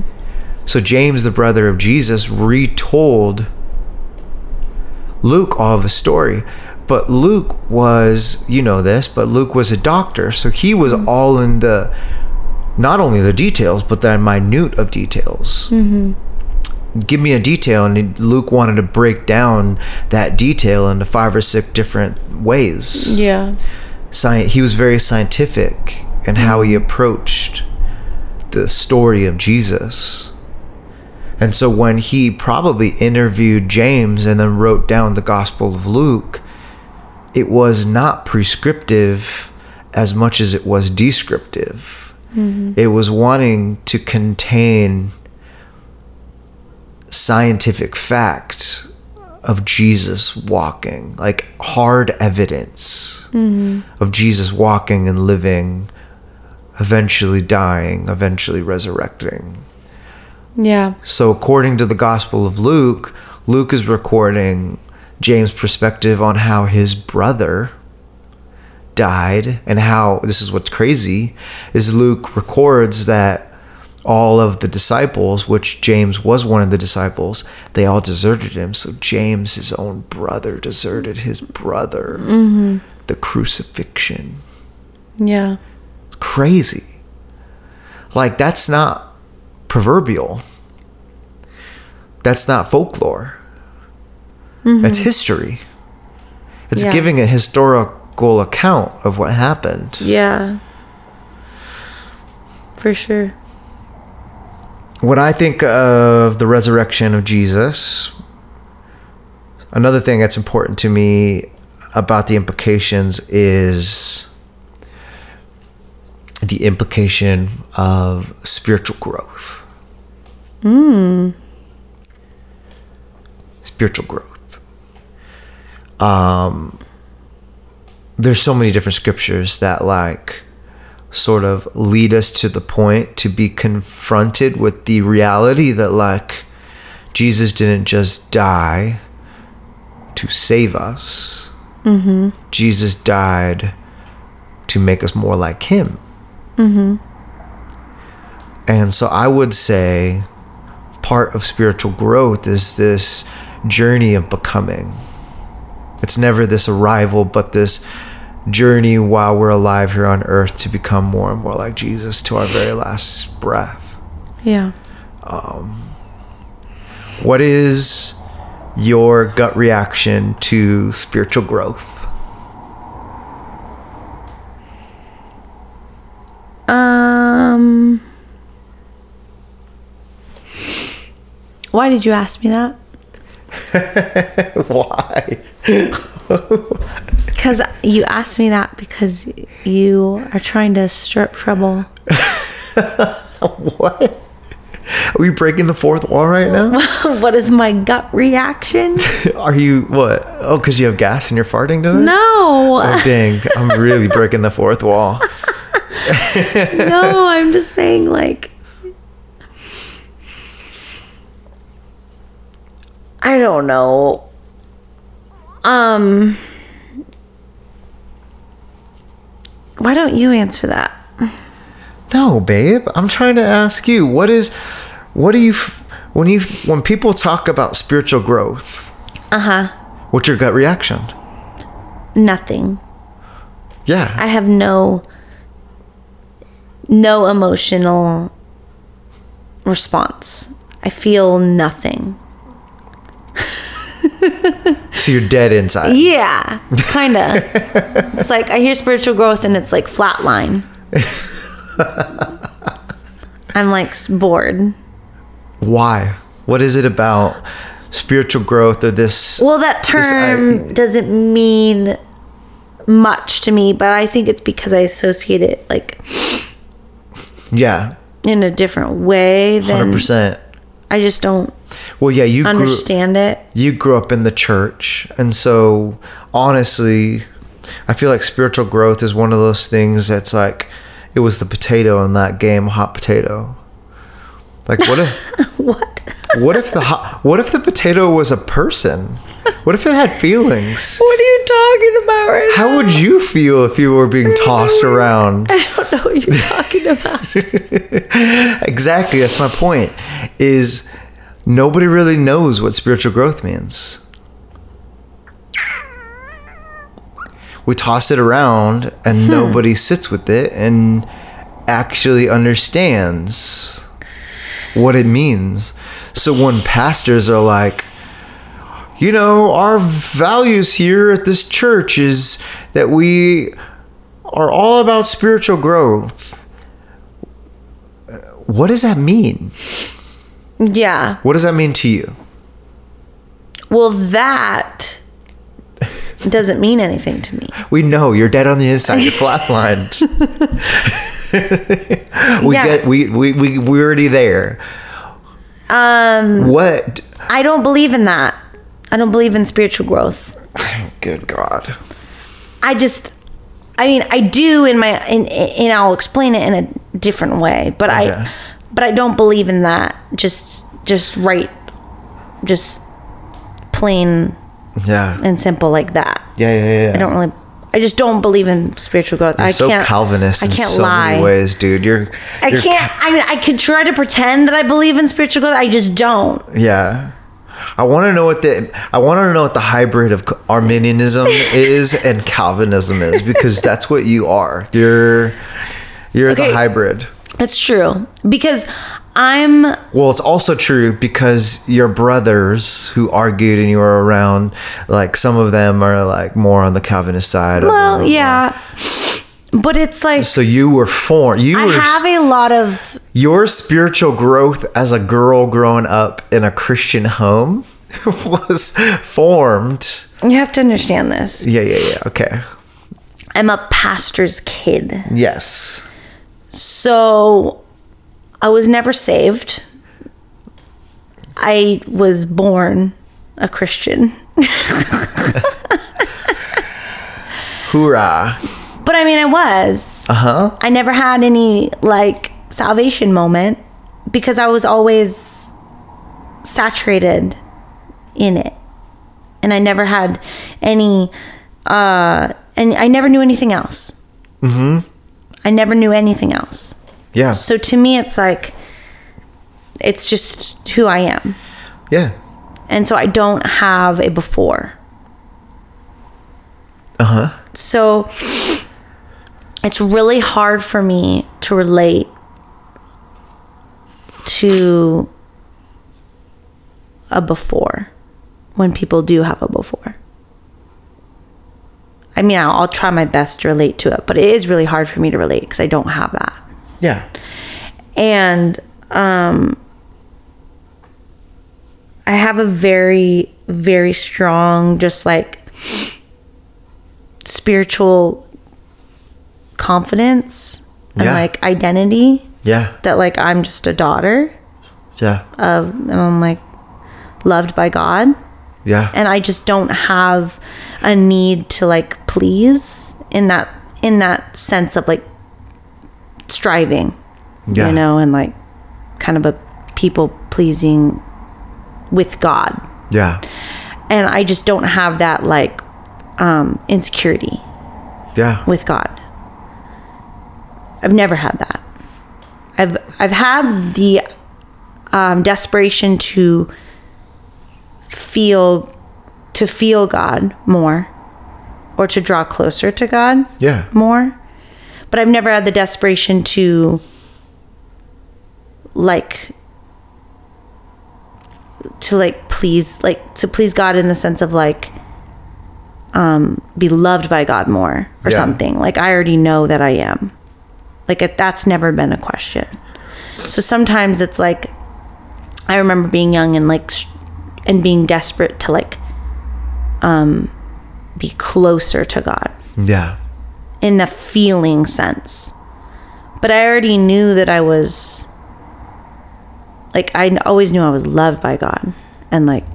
So James, the brother of Jesus, retold Luke all of his story. But Luke was, you know this, but Luke was a doctor, so he was all in the not only the details, but the minute of details. Give me a detail, and Luke wanted to break down that detail into five or six different ways yeah sci- he was very scientific in how he mm-hmm. approached the story of Jesus. And so when he probably interviewed James and then wrote down the Gospel of Luke, it was not prescriptive as much as it was descriptive. Mm-hmm. It was wanting to contain scientific fact of Jesus walking, like hard evidence mm-hmm. of Jesus walking and living, eventually dying, eventually resurrecting. Yeah. So, according to the Gospel of Luke, Luke is recording James' perspective on how his brother died and how this is what's crazy is Luke records that all of the disciples, which James was one of the disciples, they all deserted him. So James, his own brother, deserted his brother. Mm-hmm. The crucifixion. Yeah. It's crazy. Like that's not proverbial. That's not folklore. Mm-hmm. That's history. It's Yeah. giving a historical account of what happened. Yeah. For sure. When I think of the resurrection of Jesus, another thing that's important to me about the implications is the implication of spiritual growth. Spiritual growth. Um, there's so many different scriptures that like sort of lead us to the point to be confronted with the reality that like Jesus didn't just die to save us. Mm-hmm. Jesus died to make us more like Him. Mm-hmm. And so I would say part of spiritual growth is this journey of becoming. It's never this arrival, but this journey while we're alive here on earth to become more and more like Jesus to our very last breath. Yeah. What is your gut reaction to spiritual growth? Um. Why did you ask me that? Why? Because you asked me that because you are trying to stir up trouble. What? Are we breaking the fourth wall right now? what is my gut reaction? Are you what? Oh, because you have gas and you're farting tonight? No, Oh, dang. I'm really breaking the fourth wall. no, I'm just saying, like, I don't know. Um, why don't you answer that? No, babe. I'm trying to ask you. What is, what do you, when you, when people talk about spiritual growth, Uh huh. what's your gut reaction? Nothing. Yeah. I have no no emotional response. I feel nothing. so you're dead inside. Yeah, kind of. it's like I hear spiritual growth and it's like flatline. I'm like bored. Why? What is it about spiritual growth or this? Well, that This I- term doesn't mean much to me, but I think it's because I associate it like yeah, in a different way than percent. I just don't Well, yeah, you grew, understand it. you grew up in the church, and so honestly, I feel like spiritual growth is one of those things that's like it was the potato in that game, hot potato. Like what if What? What if the hot, what if the potato was a person? What if it had feelings? What are you talking about right How would you feel if you were being tossed around? I don't know what you're talking about. Exactly, that's my point. Is nobody really knows what spiritual growth means. We toss it around and hmm. nobody sits with it and actually understands what it means. So when pastors are like, you know, our values here at this church is that we are all about spiritual growth. What does that mean? Yeah. What does that mean to you? Well, that doesn't mean anything to me. We know you're dead on the inside. You're flatlined. we Yeah. get we, we we we're already there. Um. What? I don't believe in that. I don't believe in spiritual growth. Good God. I just I mean, I do in my in and I'll explain it in a different way, but Okay. I but I don't believe in that. Just just right just plain Yeah. and simple like that. Yeah. Yeah. Yeah. I don't really I just don't believe in spiritual growth. I so can't Calvinist I can't so lie. many ways, dude. You're. I you're can't I mean I could try to pretend that I believe in spiritual growth. I just don't. Yeah. I want to know what the I want to know what the hybrid of Arminianism is and Calvinism is because that's what you are. You're you're Okay. the hybrid. That's true. Because I'm Well, it's also true because your brothers who argued and you were around, like some of them are like more on the Calvinist side. well, yeah. But it's like So you were formed. You I were have a lot of your spiritual growth as a girl growing up in a Christian home was formed. you have to understand this. Yeah, yeah, yeah. Okay. I'm a pastor's kid. Yes. So I was never saved. I was born a Christian. Hoorah. But I mean, I was. Uh huh. I never had any like salvation moment because I was always saturated in it. And I never had any uh and I never knew anything else. Mm hmm. I never knew anything else. Yeah. So to me it's like it's just who I am. Yeah. And so I don't have a before. Uh huh. So it's really hard for me to relate to a before when people do have a before. I mean, I'll, I'll try my best to relate to it, but it is really hard for me to relate because I don't have that. Yeah. And um, I have a very, very strong, just like spiritual confidence and Yeah. like identity Yeah. that like I'm just a daughter Yeah. of, and I'm like loved by God. Yeah. And I just don't have a need to like please in that in that sense of like striving Yeah. you know, and like kind of a people pleasing with God. Yeah. And I just don't have that like um, insecurity Yeah. with God. I've never had that. I've I've had the um, desperation to feel to feel God more or to draw closer to God Yeah. more. But I've never had the desperation to like to like please like to please God in the sense of like um be loved by God more or Yeah. something. Like I already know that I am. Like it, that's never been a question. So sometimes it's like I remember being young and like and being desperate to like um be closer to God Yeah. In the feeling sense. But I already knew that I was like I always knew I was loved by God and like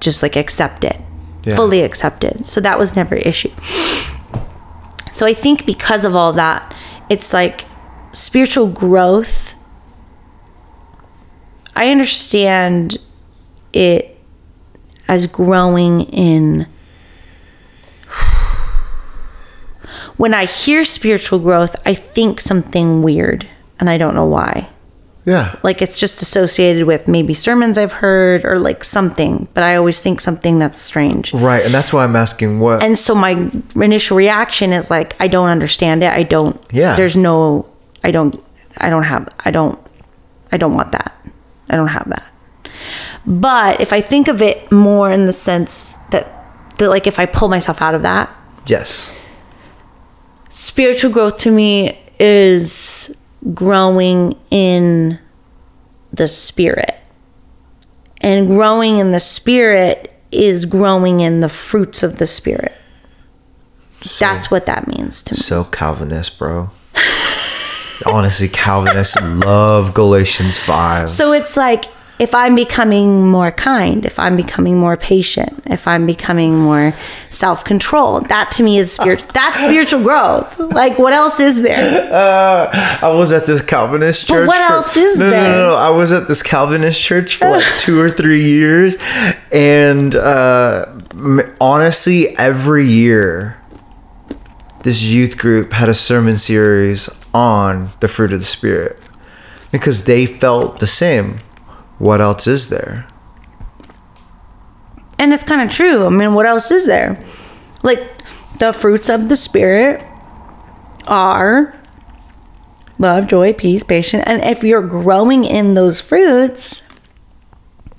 just like accepted. Yeah. Fully accepted. So that was never an issue. So I think because of all that, it's like spiritual growth I understand it as growing in when I hear spiritual growth, I think something weird and I don't know why. Yeah. Like it's just associated with maybe sermons I've heard or like something, but I always think something that's strange. Right. And that's why I'm asking what. And so my initial reaction is like I don't understand it. I don't Yeah. There's no I don't I don't have I don't I don't want that. I don't have that. But if I think of it more in the sense that that like if I pull myself out of that, yes. Spiritual growth to me is growing in the spirit. And growing in the spirit is growing in the fruits of the spirit. That's what that means to me. So Calvinist, bro. Honestly, Calvinists love Galatians 5. So it's like if I'm becoming more kind, if I'm becoming more patient, if I'm becoming more self-controlled, that to me is spirit. That's spiritual growth. Like what else is there? Uh, I was at this Calvinist church. what for- else is no, there? No, no, no. I was at this Calvinist church for like two or three years, and uh, honestly, every year, this youth group had a sermon series on the fruit of the spirit because they felt the same. What else is there? And it's kind of true. I mean, what else is there? Like the fruits of the spirit are love, joy, peace, patience. And if you're growing in those fruits,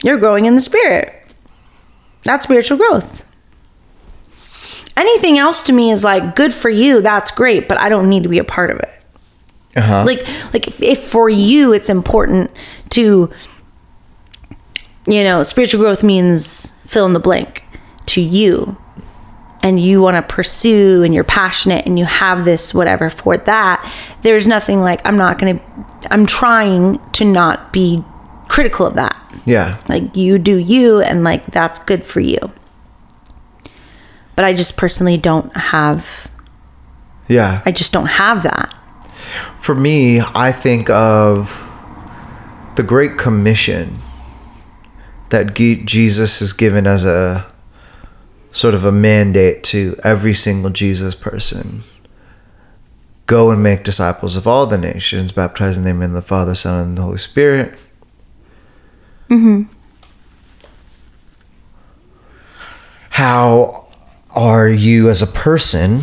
you're growing in the spirit. That's spiritual growth. Anything else to me is like good for you, that's great, but I don't need to be a part of it. Uh-huh. Like like if, if for you it's important to you know, spiritual growth means fill in the blank to you. And you want to pursue and you're passionate and you have this whatever for that. There's nothing like I'm not going to I'm trying to not be critical of that. yeah. Like you do you and like that's good for you. But I just personally don't have Yeah. I just don't have that. For me, I think of the Great Commission that Jesus has given as a sort of a mandate to every single Jesus person. Go and make disciples of all the nations, baptizing them in the Father, Son, and the Holy Spirit. Mm-hmm. How are you as a person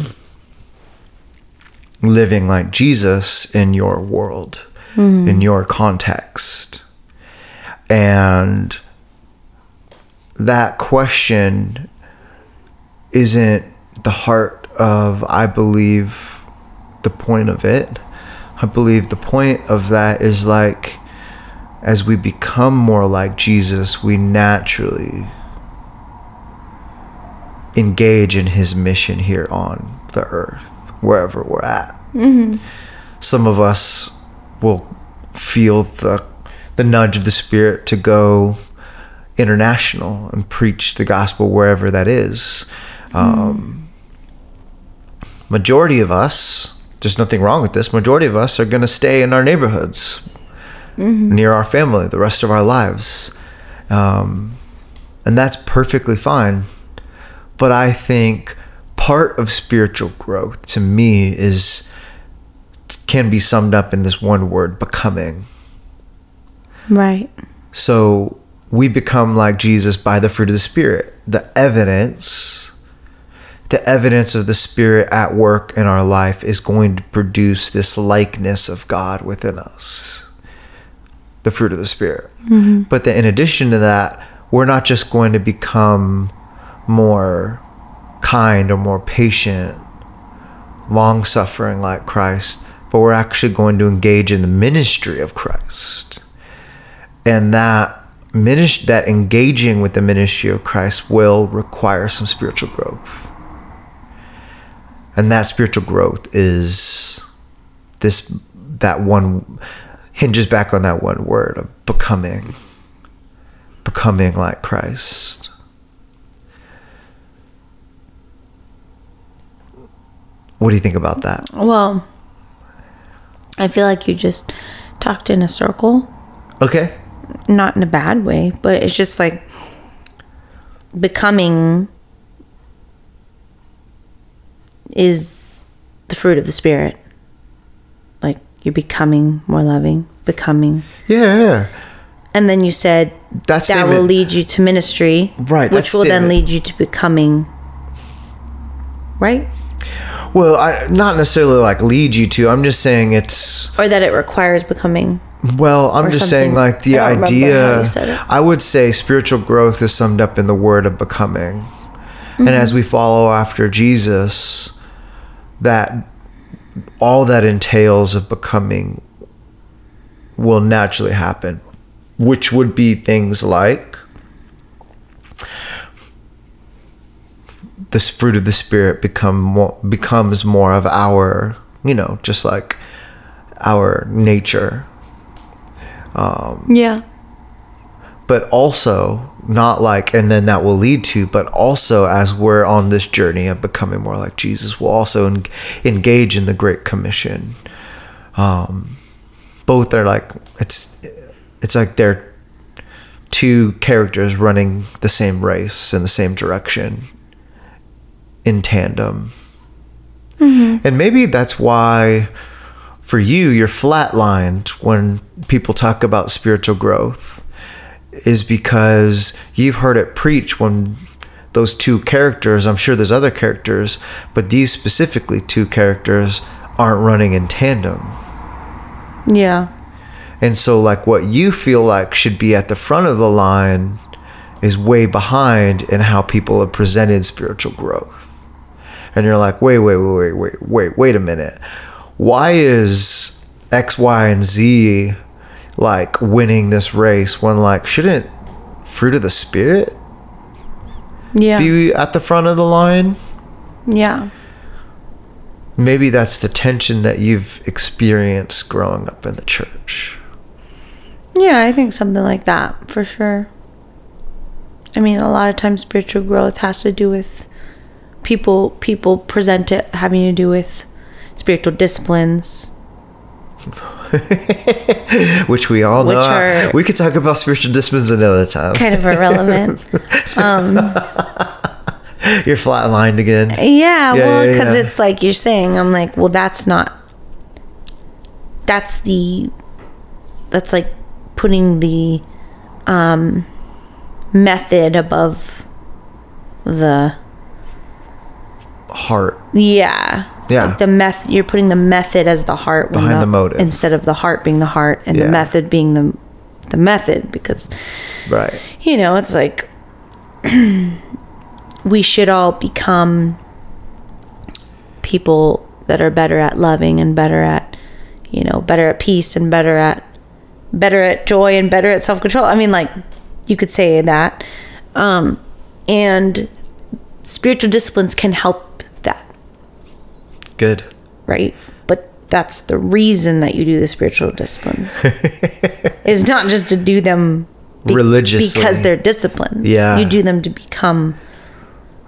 living like Jesus in your world, mm-hmm. in your context. And that question isn't the heart of, I believe, the point of it. I believe the point of that is like, as we become more like Jesus, we naturally engage in his mission here on the earth, wherever we're at. Mm-hmm. Some of us will feel the the nudge of the spirit to go international and preach the gospel wherever that is. Um, majority of us, there's nothing wrong with this. Majority of us are going to stay in our neighborhoods, near our family, the rest of our lives, um, and that's perfectly fine but I think part of spiritual growth to me is can be summed up in this one word becoming. Right. So we become like Jesus by the fruit of the spirit. The evidence the evidence of the spirit at work in our life is going to produce this likeness of God within us. The fruit of the spirit. Mm-hmm. But then in addition to that, we're not just going to become more kind or more patient, long suffering like Christ, but we're actually going to engage in the ministry of Christ. And that that engaging with the ministry of Christ will require some spiritual growth. And that spiritual growth is this that one hinges back on that one word of becoming becoming like Christ. What do you think about that? Well, I feel like you just talked in a circle, Okay. Not in a bad way, but it's just like becoming is the fruit of the spirit. Like you're becoming more loving, becoming. Yeah. And then you said That that statement- will lead you to ministry, Right, Which will then lead you to becoming, right? Well, I not necessarily like lead you to. I'm just saying it's Or that it requires becoming. Well, I'm just saying like the I don't remember how idea you said it. I would say spiritual growth is summed up in the word of becoming. And Mm-hmm. as we follow after Jesus, that all that entails of becoming will naturally happen, which would be things like this fruit of the spirit become more becomes more of our you know just like our nature Yeah. but also not like and then that will lead to but also as we're on this journey of becoming more like jesus we'll also en- engage in the great commission. Um both are like it's it's like they're two characters running the same race in the same direction in tandem. And maybe that's why for you you're flatlined when people talk about spiritual growth is because you've heard it preach when those two characters i'm sure there's other characters but these specifically two characters aren't running in tandem. Yeah. and so like what you feel like should be at the front of the line is way behind in how people have presented spiritual growth. And you're like wait wait wait wait wait wait wait a minute why is x y and z like winning this race when like shouldn't fruit of the spirit Yeah. be at the front of the line yeah. maybe that's the tension that you've experienced growing up in the church Yeah, I think something like that for sure. I mean, a lot of times spiritual growth has to do with people people present it having to do with spiritual disciplines. which we all Which know are- we could talk about spiritual disciplines another time Kind of irrelevant. You're flatlined again. yeah, well, yeah, because yeah. it's like you're saying, I'm like, well, that's not. That's the. That's like putting the um, method above the Heart. Yeah. Yeah. Like the meth you're putting the method as the heart Behind the motive. instead of the heart being the heart and Yeah. the method being the the method because Right. you know, it's like we should all become people that are better at loving and better at you know, better at peace and better at better at joy and better at self-control. I mean like you could say that. Um and spiritual disciplines can help Good. right? But that's the reason that you do the spiritual disciplines. it's not just to do them Religiously. because they're disciplines. Yeah. you do them to become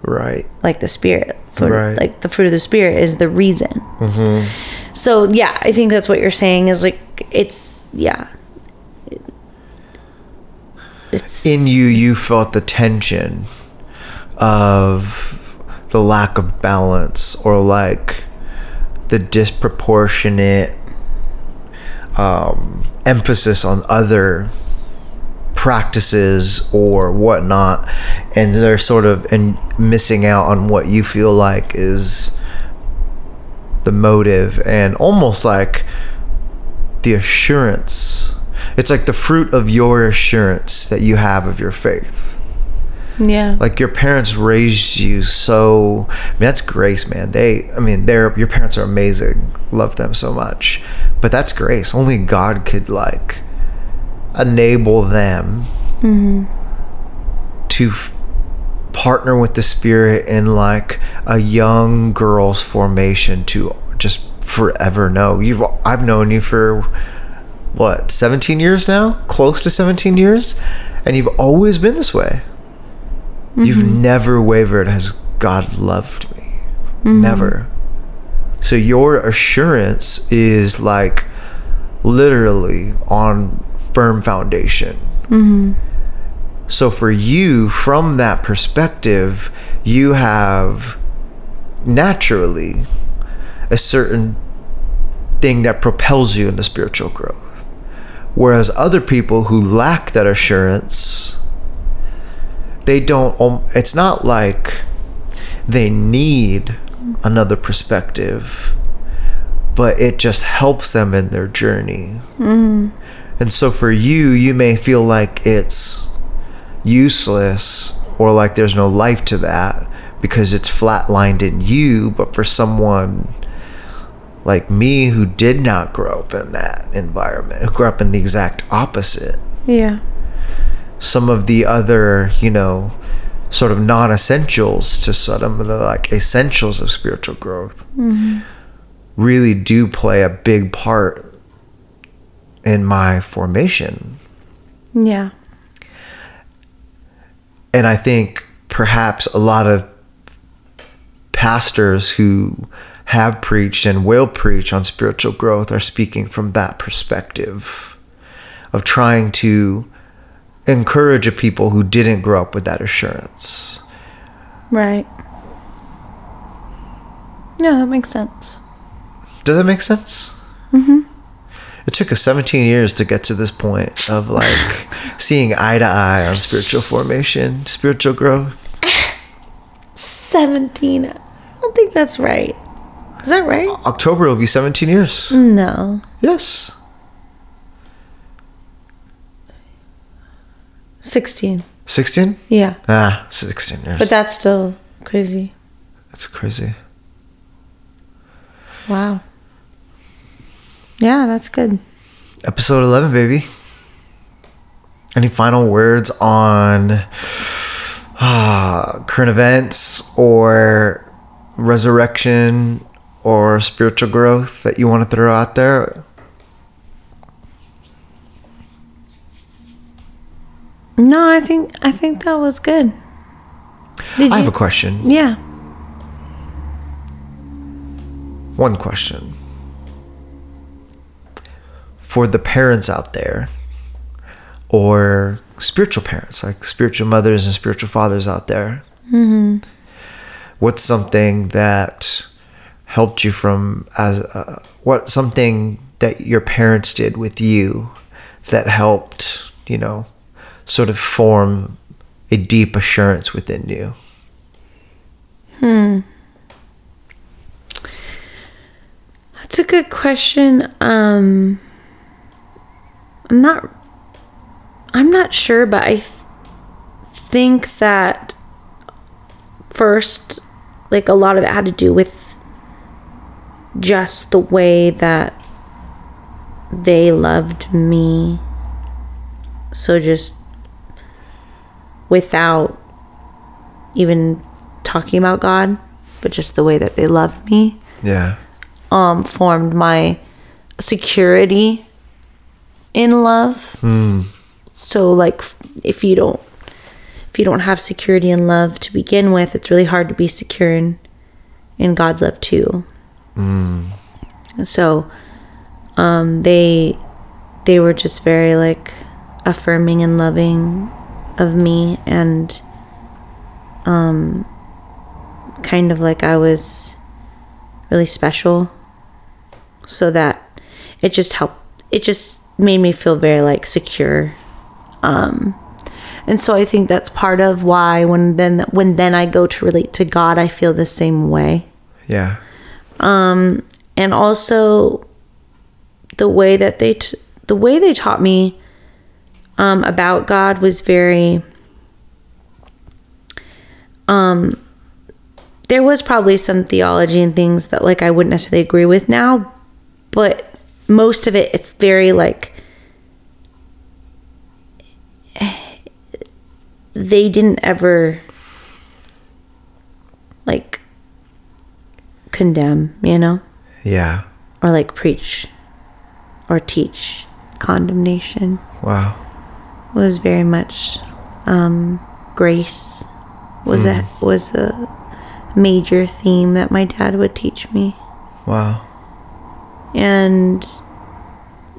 Right. like the spirit. Fruit, Right. Like the fruit of the spirit is the reason. Mm-hmm. So yeah, I think that's what you're saying is like it's yeah. It's In you, you felt the tension of the lack of balance or like the disproportionate um, emphasis on other practices or whatnot and they're sort of and missing out on what you feel like is the motive and almost like the assurance. It's like the fruit of your assurance that you have of your faith yeah. like your parents raised you so I mean, that's grace man. They i mean they're your parents are amazing. Love them so much. But that's grace. Only god could like enable them mm-hmm. to f- partner with the spirit in like a young girl's formation to just forever know. You've i've known you for what 17 years now? Close to 17 years? And you've always been this way You've mm-hmm. never wavered has God loved me. Mm-hmm. Never. So your assurance is like literally on firm foundation. Mm-hmm. So for you, from that perspective, you have naturally a certain thing that propels you into spiritual growth. Whereas other people who lack that assurance, they don't it's not like they need another perspective but it just helps them in their journey mm-hmm. and so for you you may feel like it's useless or like there's no life to that because it's flatlined in you but for someone like me who did not grow up in that environment, who grew up in the exact opposite. Yeah. Some of the other, you know, sort of non essentials to some of the like essentials of spiritual growth mm-hmm. really do play a big part in my formation. Yeah. And I think perhaps a lot of pastors who have preached and will preach on spiritual growth are speaking from that perspective of trying to encourage a people who didn't grow up with that assurance. Right. Yeah, that makes sense. Does that make sense? Mm-hmm. It took us 17 years to get to this point of like seeing eye to eye on spiritual formation, spiritual growth. 17. I don't think that's right. Is that right? October will be 17 years. No. Yes. 16. 16? Yeah. Ah, 16 years. But that's still crazy. That's crazy. Wow. Yeah, that's good. Episode 11, baby. Any final words on ah, current events or resurrection or spiritual growth that you want to throw out there? No, I think I think that was good. Did I you? have a question. yeah. One question. For the parents out there, or spiritual parents, like spiritual mothers and spiritual fathers out there, what's something that helped you from as uh, what something that your parents did with you that helped you know sort of form a deep assurance within you Hmm. That's a good question. Um I'm not I'm not sure, but I th- think that first like a lot of it had to do with just the way that they loved me. So just without even talking about God, but just the way that they loved me yeah um, formed my security in love. So, like, if you don't, if you don't have security in love to begin with, it's really hard to be secure in, in God's love too. So, um, they, they were just very like affirming and loving of me, and um, kind of like I was really special so that it just helped it just made me feel very like secure um and so i think that's part of why when then when then i go to relate to god i feel the same way. Yeah. And also the way that they t- the way they taught me um, about God was very um there was probably some theology and things that like I wouldn't necessarily agree with now but most of it it's very like they didn't ever like condemn you know? Yeah. Or like preach or teach condemnation. Wow was very much um, grace was a was a major theme that my dad would teach me. Wow. And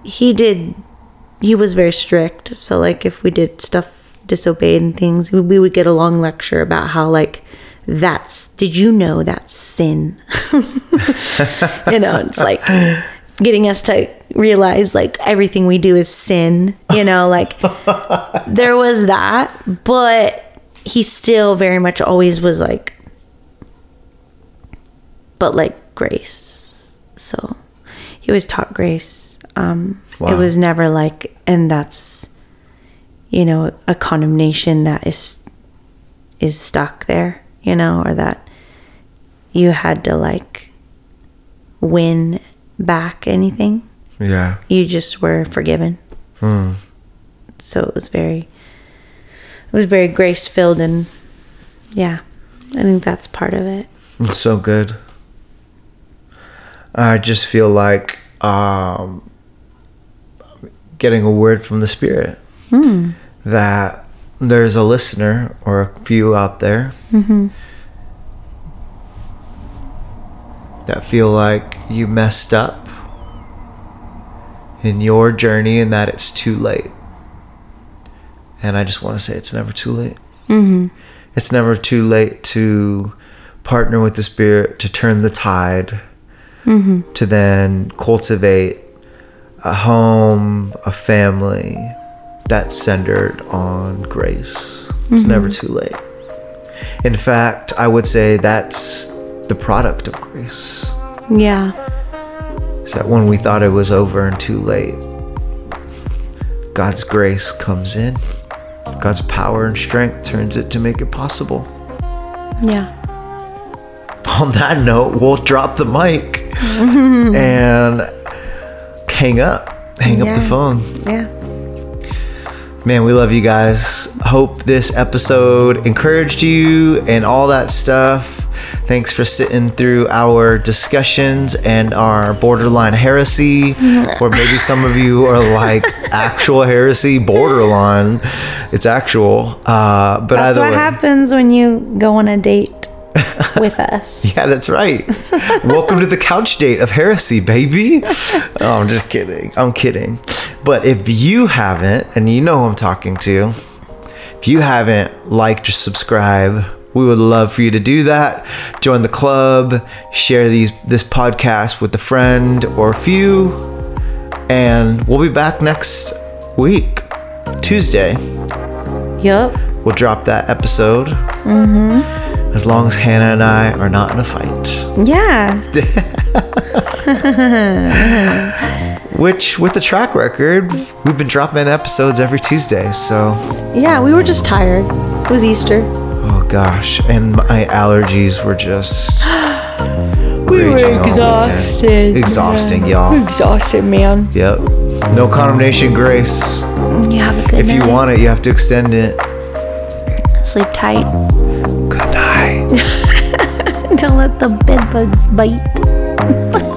he did he was very strict. So like if we did stuff disobeyed and things we- we would get a long lecture about how like that's did you know that's sin? You know it's like getting us to realize like everything we do is sin you know like there was that but he still very much always was like but like grace so he always taught grace um Wow. it was never like and that's you know a condemnation that is is stuck there you know or that you had to like win back anything. Yeah. You just were forgiven. Hmm. So it was very, it was very grace filled, and yeah, I think that's part of it. It's so good. I just feel like um, getting a word from the Spirit that there's a listener or a few out there that feel like you messed up in your journey and that it's too late. And I just want to say it's never too late. Mm-hmm. It's never too late to partner with the Spirit to turn the tide, mm-hmm. to then cultivate a home, a family that's centered on grace. It's mm-hmm. never too late. In fact, I would say that's the product of grace. Yeah, Is that when we thought it was over and too late, God's grace comes in. God's power and strength turns it to make it possible. yeah, on that note, we'll drop the mic and hang up. Hang up the phone. yeah. Man, we love you guys. Hope this episode encouraged you and all that stuff. Thanks for sitting through our discussions and our borderline heresy. or maybe some of you are like actual heresy, borderline. It's actual. Uh, but That's either what way. happens when you go on a date with us. Yeah, that's right. Welcome to the couch date of heresy, baby. Oh, I'm just kidding. I'm kidding. But if you haven't, and you know who I'm talking to, if you haven't liked or subscribed, we would love for you to do that. Join the club, share these this podcast with a friend or a few, and we'll be back next week, Tuesday. Yup. We'll drop that episode. Mm-hmm. As long as Hannah and I are not in a fight. Yeah. Which, with the track record, we've been dropping episodes every Tuesday. So, Yeah, we were just tired. It was Easter. Oh gosh, and my allergies were just We all weekend. exhausting, y'all. Exhausted, man. Yep. No condemnation, grace. Mm, you have a good If you want it, you have to extend it. Sleep tight. Good night. Don't let the bed bugs bite.